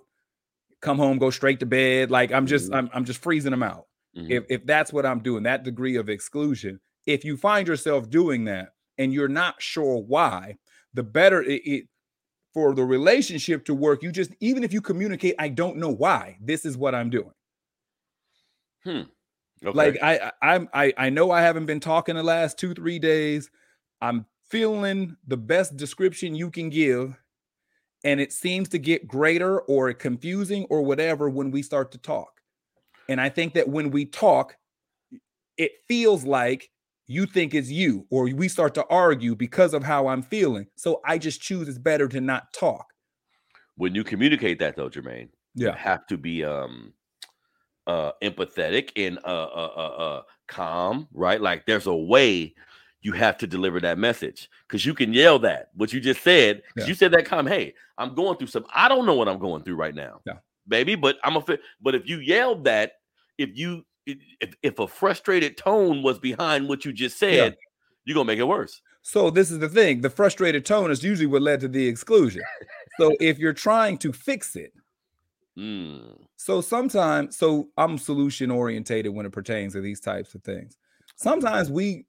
B: come home, go straight to bed. Like I'm just, mm-hmm. I'm, I'm just freezing them out. Mm-hmm. If, if that's what I'm doing, that degree of exclusion, if you find yourself doing that and you're not sure why, the better it, it for the relationship to work. You just, even if you communicate, I don't know why this is what I'm doing.
A: Hmm.
B: Okay. Like I, I, I, I know I haven't been talking the last two, three days. I'm feeling the best description you can give, and it seems to get greater or confusing or whatever when we start to talk. And I think that when we talk, it feels like you think it's you, or we start to argue because of how I'm feeling. So I just choose it's better to not talk.
A: When you communicate that, though, Jermaine, yeah, you have to be um uh empathetic and uh, uh uh uh calm, right? Like there's a way you have to deliver that message because you can yell that what you just said. Yeah. You said that calm. Hey, I'm going through some. I don't know what I'm going through right now,
B: yeah.
A: baby. But I'm a. Fit, but if you yelled that, if you if if a frustrated tone was behind what you just said, yeah. you're gonna make it worse.
B: So this is the thing: the frustrated tone is usually what led to the exclusion. so if you're trying to fix it,
A: Mm.
B: So sometimes, so I'm solution orientated when it pertains to these types of things. Sometimes we,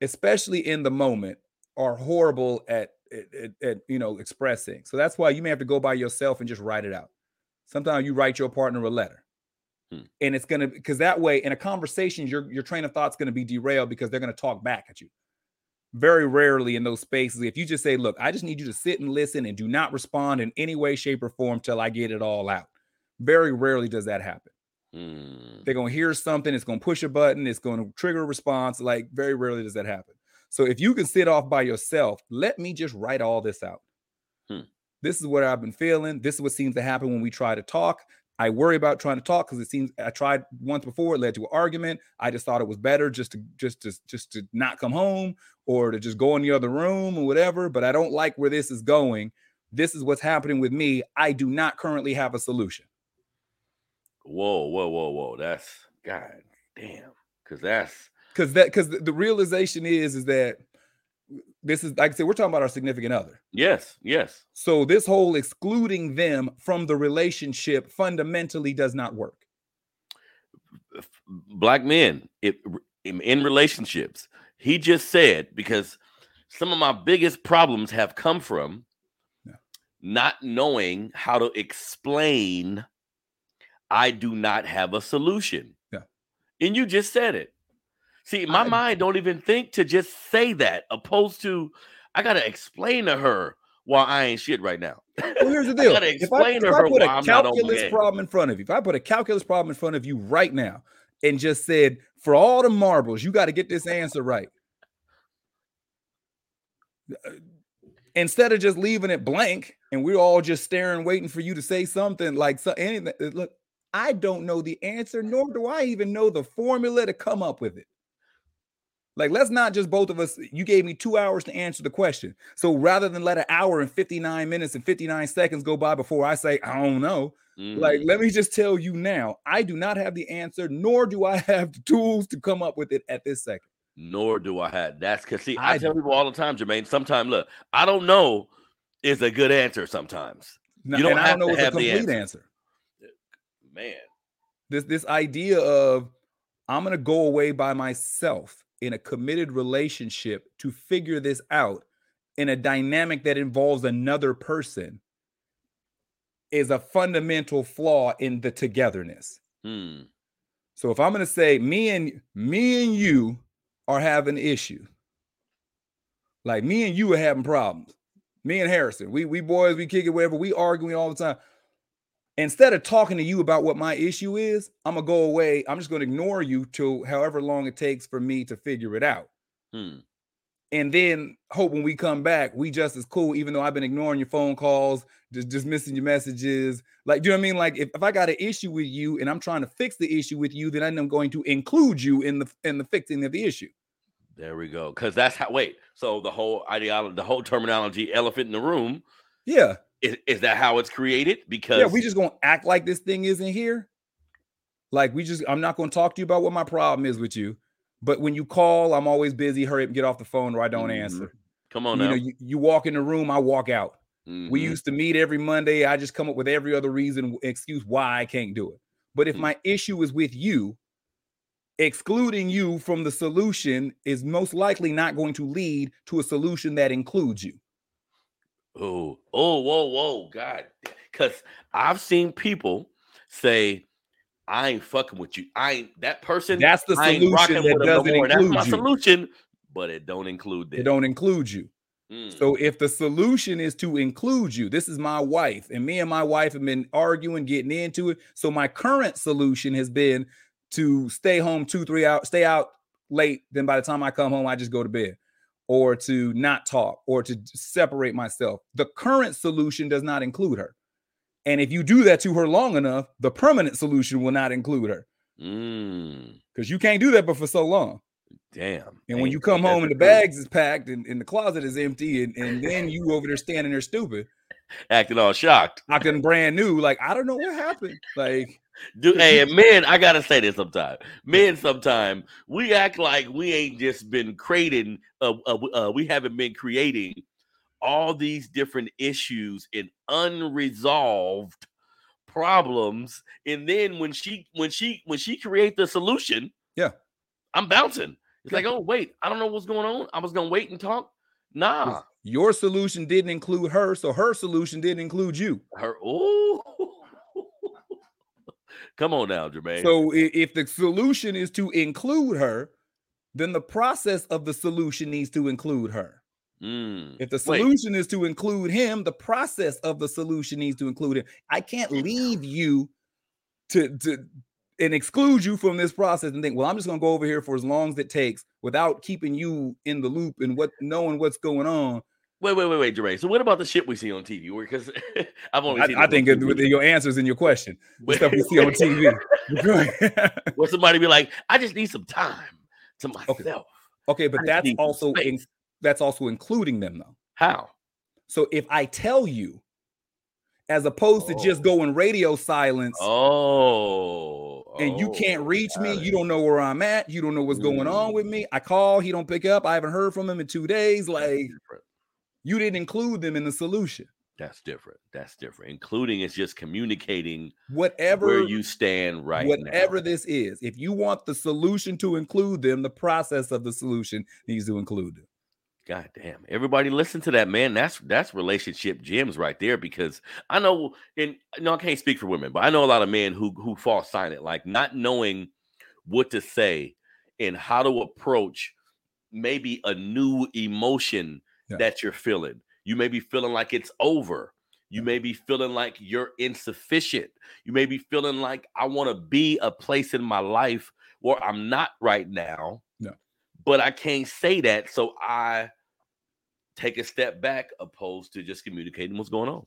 B: especially in the moment, are horrible at, at, at, you know expressing. So that's why you may have to go by yourself and just write it out. Sometimes you write your partner a letter. Hmm. And it's gonna because that way in a conversation, your your train of thought's gonna be derailed because they're gonna talk back at you. Very rarely in those spaces, if you just say, Look, I just need you to sit and listen and do not respond in any way, shape, or form till I get it all out. Very rarely does that happen.
A: Mm.
B: They're gonna hear something, it's gonna push a button, it's gonna trigger a response. Like very rarely does that happen. So if you can sit off by yourself, let me just write all this out.
A: Hmm.
B: This is what I've been feeling. This is what seems to happen when we try to talk. I worry about trying to talk because it seems I tried once before, it led to an argument. I just thought it was better just to just to just to not come home or to just go in the other room or whatever. But I don't like where this is going. This is what's happening with me. I do not currently have a solution.
A: Whoa, whoa, whoa, whoa. That's god damn. Cause that's
B: because that because the, realization is is that this is like I said, we're talking about our significant other.
A: Yes, yes.
B: So this whole excluding them from the relationship fundamentally does not work.
A: Black men, it, in relationships, he just said because some of my biggest problems have come from yeah. not knowing how to explain. I do not have a solution.
B: Yeah,
A: and you just said it. See, my I, mind don't even think to just say that, opposed to I gotta explain to her why I ain't shit right now.
B: Well, here's the deal. I gotta explain if I, to if her I put a I'm calculus problem in front of you, if I put a calculus problem in front of you right now and just said, for all the marbles, you got to get this answer right. Uh, instead of just leaving it blank and we're all just staring, waiting for you to say something like so, anything. Uh, look, I don't know the answer, nor do I even know the formula to come up with it. Like, let's not just both of us. You gave me two hours to answer the question. So rather than let an hour and 59 minutes and 59 seconds go by before I say, I don't know, mm. like, let me just tell you now, I do not have the answer, nor do I have the tools to come up with it at this second.
A: Nor do I have that's because see, I, I tell people all the time, Jermaine. Sometimes look, I don't know is a good answer sometimes.
B: No, you don't have I don't know to have the answer. answer.
A: Man.
B: This this idea of I'm going to go away by myself in a committed relationship to figure this out in a dynamic that involves another person is a fundamental flaw in the togetherness.
A: Hmm.
B: So if I'm going to say me and me and you are having an issue, like me and you are having problems. Me and Harrison, we we boys, we kick it wherever we arguing all the time. Instead of talking to you about what my issue is, I'm gonna go away. I'm just gonna ignore you till however long it takes for me to figure it out.
A: Hmm.
B: And then hope when we come back, we just as cool, even though I've been ignoring your phone calls, just, just missing your messages. Like, do you know what I mean? Like, if, if I got an issue with you and I'm trying to fix the issue with you, then I'm going to include you in the in the fixing of the issue.
A: There we go. Because that's how. Wait. So the whole ideology, the whole terminology, elephant in the room.
B: Yeah.
A: Is, is that how it's created? Because
B: yeah, we just gonna act like this thing isn't here. Like we just, I'm not gonna talk to you about what my problem is with you. But when you call, I'm always busy. Hurry up and get off the phone, or I don't
A: Mhm.
B: answer.
A: come on
B: you
A: now.
B: know, you, you walk in the room, I walk out. We
A: Mhm.
B: used to meet every Monday. I just come up with every other reason, excuse why I can't do it. But if
A: Mm.
B: my issue is with you, excluding you from the solution is most likely not going to lead to a solution that includes you.
A: Oh, oh, whoa, whoa, God. Because I've seen people say, I ain't fucking with you. I ain't that person.
B: That's the
A: I ain't rocking
B: solution that
A: them no
B: doesn't.
A: That's
B: include
A: my
B: you.
A: solution, but it don't include them.
B: It don't include you.
A: Mm.
B: So if the solution is to include you, this is my wife, and me and my wife have been arguing, getting into it. So my current solution has been to stay home two, three hours, stay out late. Then by the time I come home, I just go to bed, or to not talk, or to separate myself. The current solution does not include her. And if you do that to her long enough, the permanent solution will not include her
A: Mm.
B: because you can't do that but for so long.
A: Damn.
B: And when you come home and the bags is packed and, and the closet is empty, and, and then you over there standing there stupid,
A: acting all shocked.
B: acting brand new, like I don't know what happened. Like,
A: Do hey, and men, I gotta say this sometime. Men, sometime we act like we ain't just been creating. Uh, uh, uh, we haven't been creating all these different issues and unresolved problems. And then when she, when she, when she create the solution,
B: Yeah.
A: I'm bouncing. It's
B: Yeah.
A: like, oh wait, I don't know what's going on. I was gonna wait and talk. Nah,
B: your solution didn't include her, so her solution didn't include you.
A: her. Oh, come on now, Jermaine.
B: So if the solution is to include her, then the process of the solution needs to include her.
A: Mm.
B: If the
A: Wait.
B: solution is to include him, the process of the solution needs to include him. I can't leave you to to and exclude you from this process and think, well, I'm just gonna go over here for as long as it takes without keeping you in the loop and what knowing what's going on.
A: Wait, wait, wait, wait, Jermaine. So what about the shit we see on TV? Because I've only seen
B: I, I think with your answers in your question, the stuff we see on TV.
A: Where somebody be like, I just need some time to myself.
B: okay,
A: I
B: but that's also in, that's also including them though.
A: How?
B: So if I tell you, as opposed to just
A: Oh.
B: going radio silence,
A: Oh,
B: and you can't
A: oh,
B: reach me, you don't know where I'm at, you don't know what's going on with
A: Mm.
B: me. I call, he don't pick up. I haven't heard from him in two days. Like. You didn't include them in the solution.
A: That's different. That's different. Including is just communicating
B: Whatever
A: where you stand right
B: whatever
A: now.
B: this is, if you want the solution to include them, the process of the solution needs to include them.
A: God damn. Everybody listen to that, man. That's that's relationship gems right there because I know and no, I can't speak for women, but I know a lot of men who who fall silent, like not knowing what to say and how to approach maybe a new emotion
B: Yeah.
A: that you're feeling. You may be feeling like it's over. You may be feeling like you're insufficient. You may be feeling like I want to be a place in my life where I'm not right now.
B: Yeah.
A: But I can't say that. So I take a step back opposed to just communicating what's going on.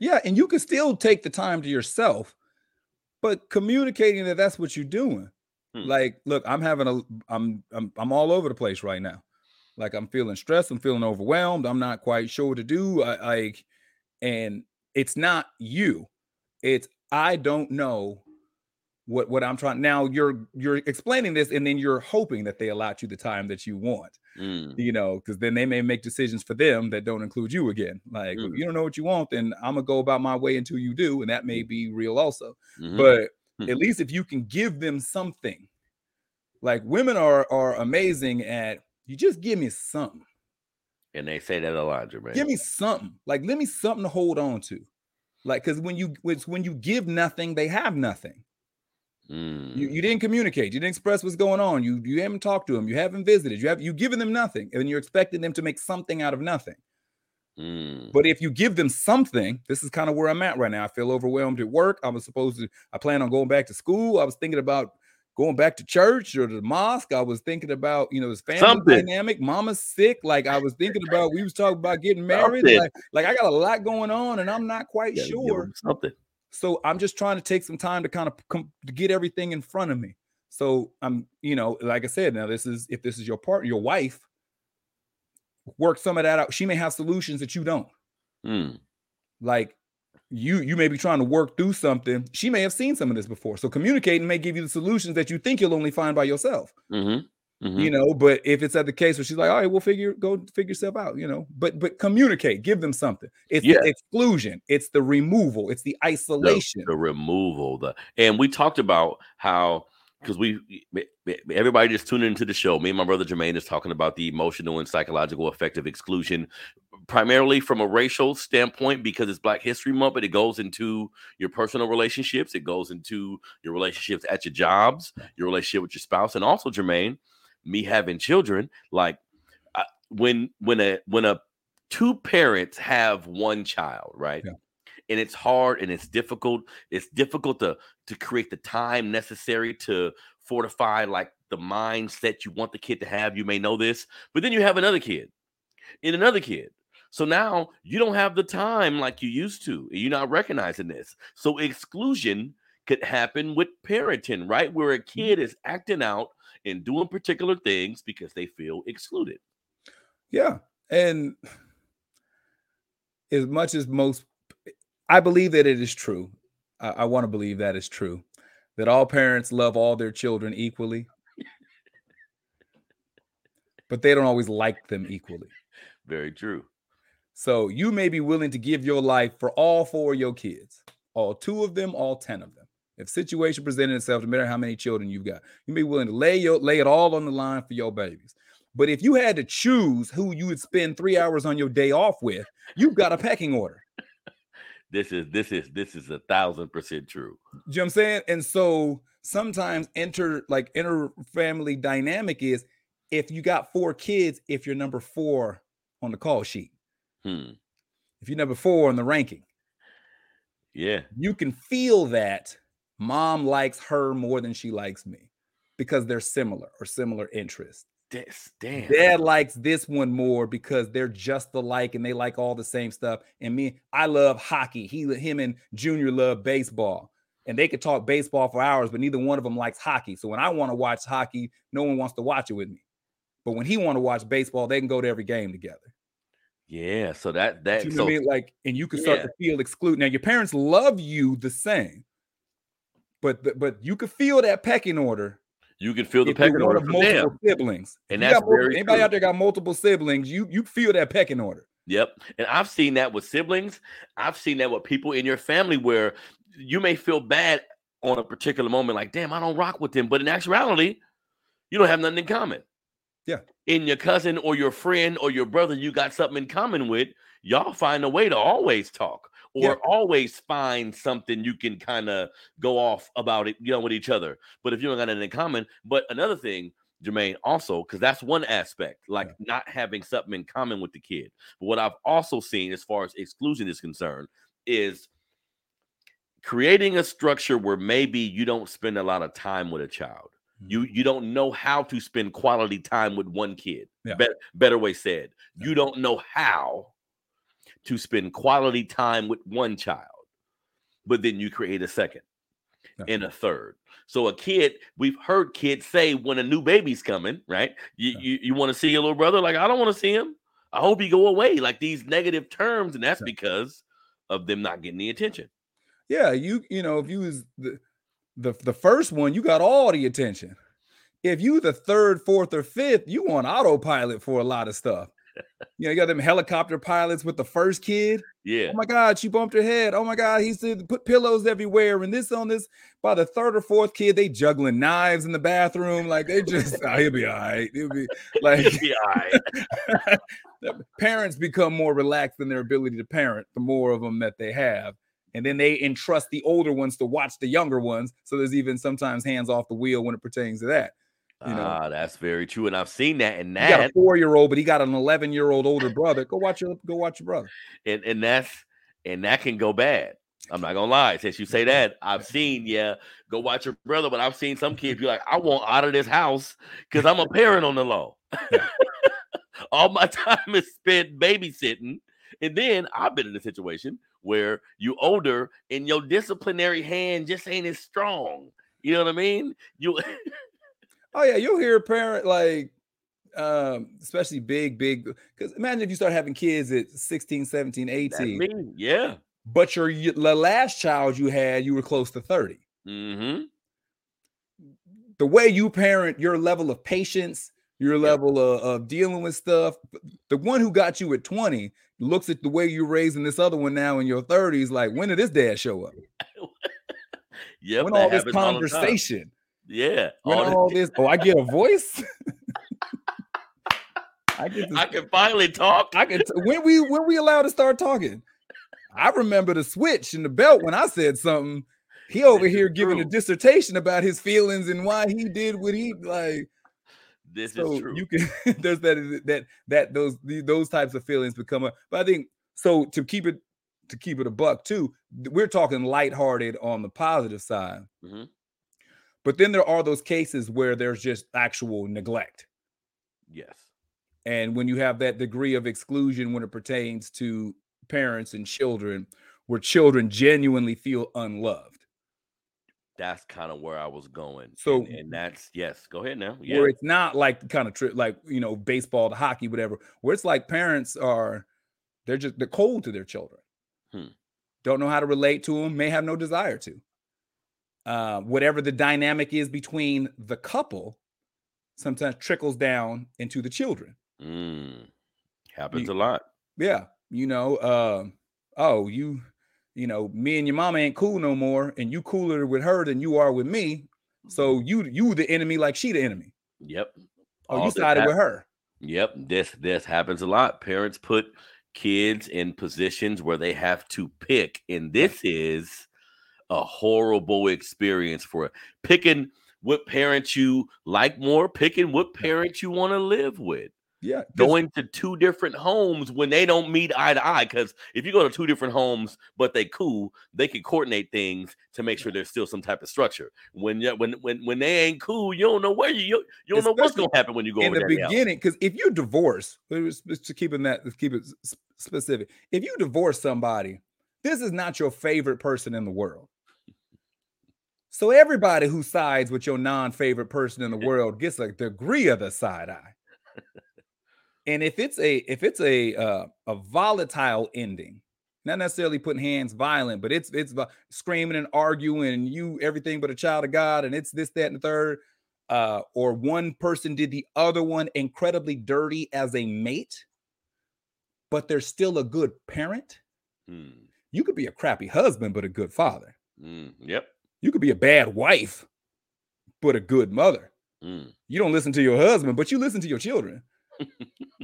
B: Yeah, and you can still take the time to yourself, but communicating that that's what you're doing.
A: Hmm.
B: Like, look, I'm having a I'm I'm I'm all over the place right now. Like I'm feeling stressed, I'm feeling overwhelmed, I'm not quite sure what to do. I like and it's not you. It's I don't know what what I'm trying now you're you're explaining this and then you're hoping that they allot you the time that you want.
A: Mm.
B: You know, because then they may make decisions for them that don't include you again. Like
A: Mm.
B: you don't know what you want, then I'm gonna go about my way until you do, and that may be real also.
A: Mhm.
B: But
A: Hmm.
B: at least if you can give them something, like women are are amazing at you just give me something.
A: and they say that a lot, Jermaine.
B: Give me something. Like let me something to hold on to. Like because when you it's when you give nothing, they have nothing.
A: Mm.
B: You, you didn't communicate. You didn't express what's going on. You you haven't talked to them. You haven't visited. You have you given them nothing, and you're expecting them to make something out of nothing.
A: Mm.
B: But if you give them something, this is kind of where I'm at right now. I feel overwhelmed at work. I was supposed to. I plan on going back to school. I was thinking about going back to church or the mosque. I was thinking about you know his family
A: Something.
B: dynamic. Mama's sick. Like I was thinking about. We was talking about getting married. Like, like I got a lot going on, and I'm not quite sure.
A: something.
B: So I'm just trying to take some time to kind of come to get everything in front of me. So I'm, you know, like I said, now this is if this is your partner, your wife, work some of that out. She may have solutions that you don't.
A: Mm.
B: Like you, you may be trying to work through something. She may have seen some of this before. So communicating may give you the solutions that you think you'll only find by yourself.
A: Mm-hmm. Mm-hmm.
B: You know, but if it's at the case where she's like, all right, we'll figure go figure yourself out, you know. But but communicate, give them something. It's
A: Yeah.
B: the exclusion, it's the removal, it's the
A: the,
B: isolation.
A: the removal the and we talked about how because we everybody just tuned into the show. Me and my brother jermaine is talking about the emotional and psychological effect of exclusion primarily from a racial standpoint because it's black history month but it goes into your personal relationships. It goes into your relationships at your jobs your relationship with your spouse and also jermaine me having children like I, when when a when a two parents have one child right?
B: Yeah.
A: and it's hard and it's difficult it's difficult to to create the time necessary to fortify like the mindset you want the kid to have you may know this but then you have another kid and another kid so now you don't have the time like you used to and you're not recognizing this so exclusion could happen with parenting right where a mm-hmm. kid is acting out and doing particular things because they feel excluded
B: Yeah. And as much as most, I believe that it is true. I, I want to believe that is true. That all parents love all their children equally, but they don't always like them equally.
A: very true
B: So you may be willing to give your life for all four of your kids, all two of them, all 10 of them. If situation presented itself, no matter how many children you've got, you may be willing to lay your lay it all on the line for your babies. But if you had to choose who you would spend three hours on your day off with, you've got a pecking order.
A: This is this is this is a thousand percent true
B: You know what I'm saying? And so sometimes inter like inter family dynamic is if you got four kids, if you're number four on the call sheet,
A: hmm.
B: if you're number four on the ranking,
A: yeah
B: you can feel that mom likes her more than she likes me because they're similar or similar interests.
A: This damn
B: Dad likes this one more because they're just alike and they like all the same stuff. And me, I love hockey. He, him, and Junior love baseball, and they could talk baseball for hours, but neither one of them likes hockey. So when I want to watch hockey, no one wants to watch it with me. But when he want to watch baseball, they can go to every game together.
A: yeah so that that
B: You know
A: so
B: I mean? Like, and you can start
A: Yeah.
B: to feel excluded. Now, your parents love you the same, but the, but you could feel that pecking order
A: you can feel the
B: if
A: pecking order
B: of
A: from
B: multiple
A: them
B: siblings.
A: And that's
B: multiple-
A: very
B: anybody
A: true.
B: out there got multiple siblings, you you feel that pecking order.
A: Yep. And I've seen that with siblings. I've seen that with people in your family where you may feel bad on a particular moment, like, damn, I don't rock with them. But in actuality, you don't have nothing in common.
B: Yeah.
A: In your cousin or your friend or your brother, you got something in common with. Y'all find a way to always talk or
B: Yeah.
A: always find something you can kind of go off about it, you know, with each other. But if you don't got anything in common, but another thing, Jermaine, also, because that's one aspect, like not having something in common with the kid. But what I've also seen as far as exclusion is concerned is creating a structure where maybe you don't spend a lot of time with a child. You mm-hmm. you don't know how to spend quality time with one kid.
B: Yeah.
A: Bet- better way said,
B: Yeah.
A: you don't know how to spend quality time with one child, but then you create a second and a third. So a kid, we've heard kids say when a new baby's coming, right? You you, you want to see your little brother? Like, I don't want to see him. I hope he go away. Like these negative terms, and that's because of them not getting the attention.
B: Yeah, you you know if you was the the the first one, you got all the attention. If you the third, fourth, or fifth, you on autopilot for a lot of stuff. You know, you got them helicopter pilots with the first kid.
A: Yeah.
B: Oh my God, she bumped her head. Oh my God, he said put pillows everywhere and this on this. By the third or fourth kid, they juggling knives in the bathroom. Like they just, oh, he'll be all right. He'll be like,
A: He'll be all right.
B: parents become more relaxed in their ability to parent the more of them that they have. And then they entrust the older ones to watch the younger ones. So there's even sometimes hands off the wheel when it pertains to that. You know,
A: Ah, that's very true. And I've seen that in
B: he got a four year old, but he got an 11 year old older brother. Go watch your go watch your brother.
A: and and that's and that can go bad. I'm not gonna lie. Since you say that, I've seen, yeah, go watch your brother, but I've seen some kids be like, I want out of this house because I'm a parent on the low. All my time is spent babysitting. And then I've been in a situation where you older and your disciplinary hand just ain't as strong. You know what I mean? You
B: Oh yeah, you'll hear a parent like um especially big big because imagine if you start having kids at 16 17 18
A: me. Yeah.
B: but your the last child you had you were close to 30
A: Mm-hmm.
B: the way you parent your level of patience your level of, of dealing with stuff the one who got you at 20 looks at the way you're raising this other one now in your 30s like when did this dad show up
A: Yep.
B: when all this conversation
A: Yeah.
B: when
A: all
B: all this oh i get a voice i get this
A: I can finally talk.
B: I can t- when we when we allowed to start talking. I remember the switch and the belt when I said something. He over
A: This
B: here giving a dissertation about his feelings and why he did what he like.
A: This
B: So
A: is true.
B: you can there's that that that those the- those types of feelings become a. But I think so to keep it to keep it a buck too. We're talking lighthearted on the positive side,
A: Mhm.
B: But then there are those cases where there's just actual neglect.
A: Yes.
B: And when you have that degree of exclusion when it pertains to parents and children, where children genuinely feel unloved,
A: That's kind of where I was going.
B: So-
A: and, and that's yes. Go ahead now. Yeah.
B: where it's not like the kind of trip like you know baseball to hockey, whatever, where it's like parents are they're just they're cold to their children,
A: Hmm.
B: don't know how to relate to them, may have no desire to. Uh, whatever the dynamic is between the couple, sometimes trickles down into the children.
A: Mm. Happens
B: You-
A: a lot.
B: Yeah, you know, um, oh, you, you know, me and your mama ain't cool no more, and you cooler with her than you are with me. So you, you the enemy, like she the enemy.
A: Yep.
B: Oh,
A: All
B: you sided with her.
A: Yep. This this happens a lot. Parents put kids in positions where they have to pick, and this is a horrible experience for picking what parent you like more, picking what parent you want to live with.
B: Yeah.
A: going to two different homes when they don't meet eye to eye. Because if you go to two different homes but they cool, they can coordinate things to make sure there's still some type of structure. When you when when when they ain't cool, you don't know where you you, you don't know what's gonna happen when you go
B: in the beginning, because if you divorce, just keep it that, let's keep it specific. If you divorce somebody, this is not your favorite person in the world. So everybody who sides with your non-favorite person in the world gets a degree of the side eye. And if it's a if it's a uh, a volatile ending, not necessarily putting hands violent, but it's it's screaming and arguing and you everything but a child of God, and it's this, that, and the third. Uh, or one person did the other one incredibly dirty as a mate, but they're still a good parent.
A: Hmm,
B: You could be a crappy husband, but a good father.
A: hmm, yep.
B: You could be a bad wife, but a good mother.
A: hmm.
B: You don't listen to your husband, but you listen to your children. you know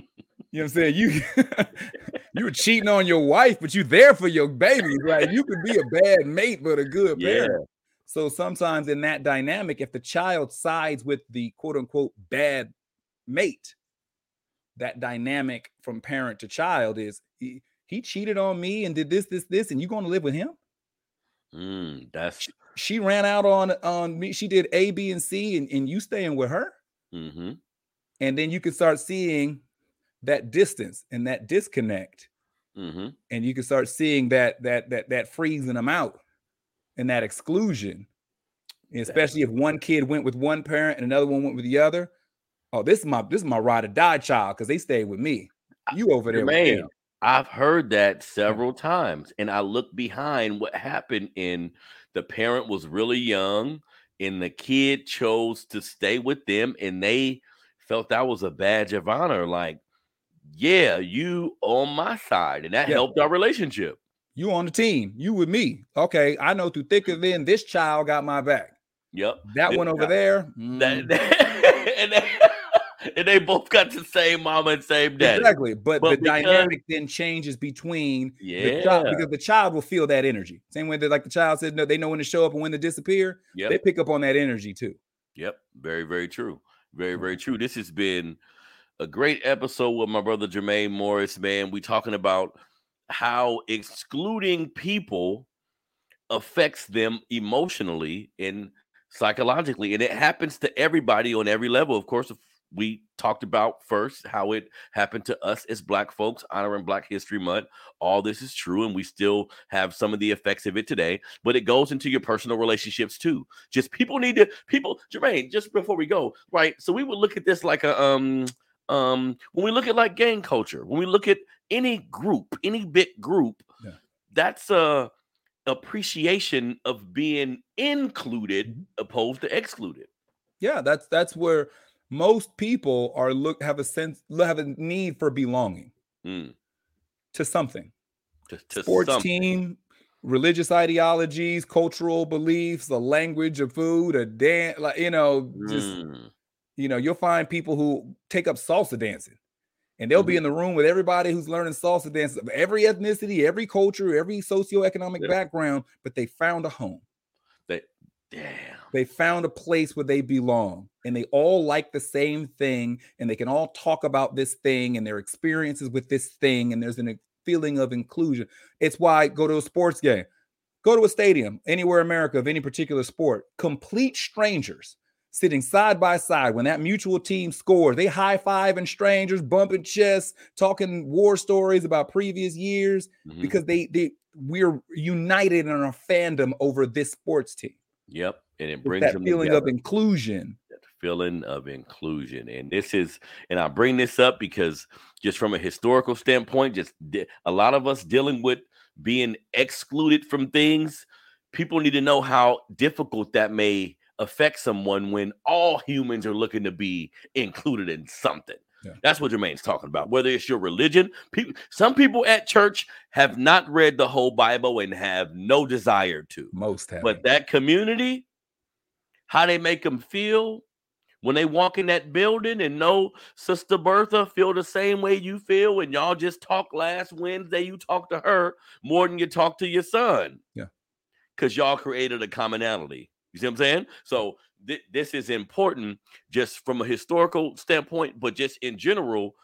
B: what I'm saying? You you were cheating on your wife, but you there for your babies. Like you could be a bad mate, but a good
A: Yeah.
B: parent. So sometimes in that dynamic, if the child sides with the quote unquote bad mate, that dynamic from parent to child is he, he cheated on me and did this, this, this, and you going to live with him?
A: Mm, that's
B: She ran out on on me. She did A, B, and C, and, and you staying with her.
A: hmm
B: and then you can start seeing that distance and that disconnect.
A: Hmm
B: and you can start seeing that that that that freezing them out and that exclusion. Especially if one kid went with one parent and another one went with the other. Oh this is my this is my ride or die child because they stayed with me. You over there them.
A: I've heard that several times, and I look behind what happened in the parent was really young and the kid chose to stay with them and they felt that was a badge of honor like yeah you on my side and that yeah. helped our relationship.
B: You on the team. You with me. Okay i know through thick or thin this child got my back.
A: Yep
B: that
A: this
B: one over there
A: mm. that, and they, and they both got the same mama and same dad
B: exactly but, but the because, dynamic then changes between
A: yeah
B: the child, because the child will feel that energy same way that like the child said no they know when to show up and when to disappear yep. they pick up on that energy too
A: yep very very true very, very true. This has been a great episode with my brother Jermaine Morris, man. We talking about how excluding people affects them emotionally and psychologically. And it happens to everybody on every level. Of course, we talked about first how it happened to us as black folks honoring black history month all this is true and we still have some of the effects of it today but it goes into your personal relationships too just people need to people jermaine just before we go right so we would look at this like a um um when we look at like gang culture when we look at any group any big group yeah. that's a appreciation of being included mm-hmm. opposed to excluded
B: yeah that's that's where most people are look have a sense have a need for belonging mm. to something
A: to, to
B: sports
A: something.
B: team religious ideologies cultural beliefs a language of food a dance like you know just mm. you know you'll find people who take up salsa dancing and they'll mm-hmm. be in the room with everybody who's learning salsa dance of every ethnicity every culture every socioeconomic yeah. background but they found a home
A: they damn
B: they found a place where they belong and they all like the same thing and they can all talk about this thing and their experiences with this thing and there's a feeling of inclusion. It's why go to a sports game, go to a stadium anywhere in America of any particular sport, complete strangers sitting side by side when that mutual team scores. They high five and strangers, bumping chests, talking war stories about previous years mm-hmm. because they they we're united in our fandom over this sports team.
A: Yep and it brings that
B: feeling
A: together.
B: of inclusion
A: that feeling of inclusion and this is and i bring this up because just from a historical standpoint just a lot of us dealing with being excluded from things people need to know how difficult that may affect someone when all humans are looking to be included in something yeah. That's what Jermaine's talking about. Whether it's your religion, people, some people at church have not read the whole Bible and have no desire to.
B: Most have.
A: But that community, how they make them feel when they walk in that building and know Sister Bertha feel the same way you feel, and y'all just talked last Wednesday, you talked to her more than you talked to your son.
B: Yeah.
A: Because y'all created a commonality. You see what I'm saying? So th- this is important just from a historical standpoint, but just in general,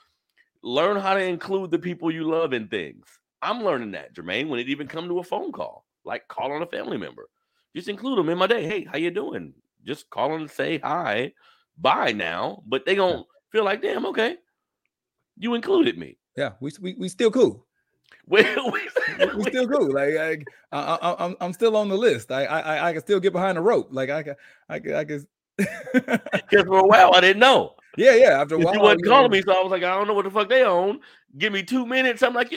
A: learn how to include the people you love in things. I'm learning that, Jermaine, when it even come to a phone call, like call on a family member. Just include them in my day. Hey, how you doing? Just call them and say hi, bye now. But they gonna yeah. feel like, damn, okay, you included me.
B: Yeah, we we, we still cool.
A: we,
B: we, we still cool. Like I, I, I, I'm I'm still on the list. I I I can still get behind the rope. Like I can I can I can.
A: Because for a while I didn't know.
B: Yeah, yeah. After a while,
A: you wasn't calling know. me, so I was like, I don't know what the fuck they own. Give me two minutes. I'm like,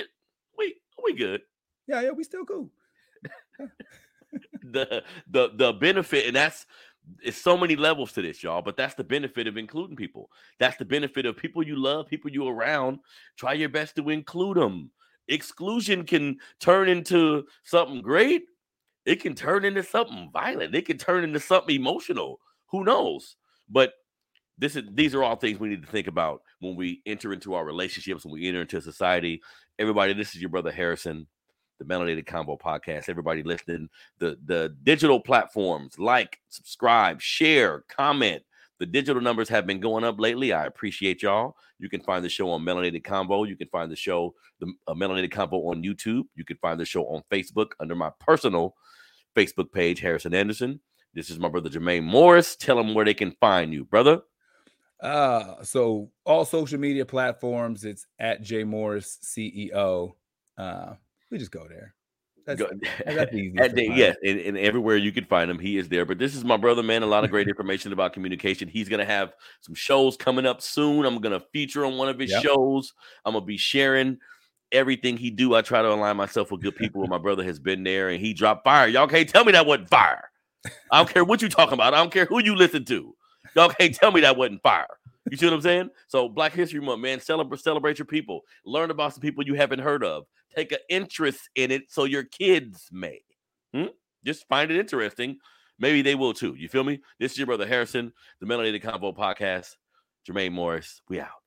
A: we we good.
B: Yeah, yeah, we still cool.
A: the the the benefit, and that's it's so many levels to this, y'all. But that's the benefit of including people. That's the benefit of people you love, people you around. Try your best to include them. Exclusion can turn into something great. It can turn into something violent. It can turn into something emotional. Who knows? But this is these are all things we need to think about when we enter into our relationships, when we enter into society. Everybody, this is your brother Harrison the Melanated Convo podcast. Everybody listening, the the digital platforms, like, subscribe, share, comment. The digital numbers have been going up lately. I appreciate y'all. You can find the show on Melanated Convo. You can find the show, the uh, Melanated Convo on YouTube. You can find the show on Facebook under my personal Facebook page, Harrison Anderson. This is my brother Jermaine Morris. Tell them where they can find you, brother.
B: Uh, so all social media platforms, it's at J Morris CEO. Uh, we just go there. That's, go,
A: that's easy. yeah, and, and, everywhere you can find him, he is there. But this is my brother, man. A lot of great information about communication. He's gonna have some shows coming up soon. I'm gonna feature on one of his yep. shows. I'm gonna be sharing everything he do, I try to align myself with good people. my brother has been there and he dropped fire. Y'all can't tell me that wasn't fire. I don't care what you talking about. I don't care who you listen to. Y'all can't tell me that wasn't fire. You see what I'm saying? So Black History Month, man, celebrate celebrate your people. Learn about some people you haven't heard of. Take an interest in it so your kids may. Hmm? Just find it interesting. Maybe they will too. You feel me? This is your brother Harrison, the Melanated Convo podcast. Jermaine Morris, we out.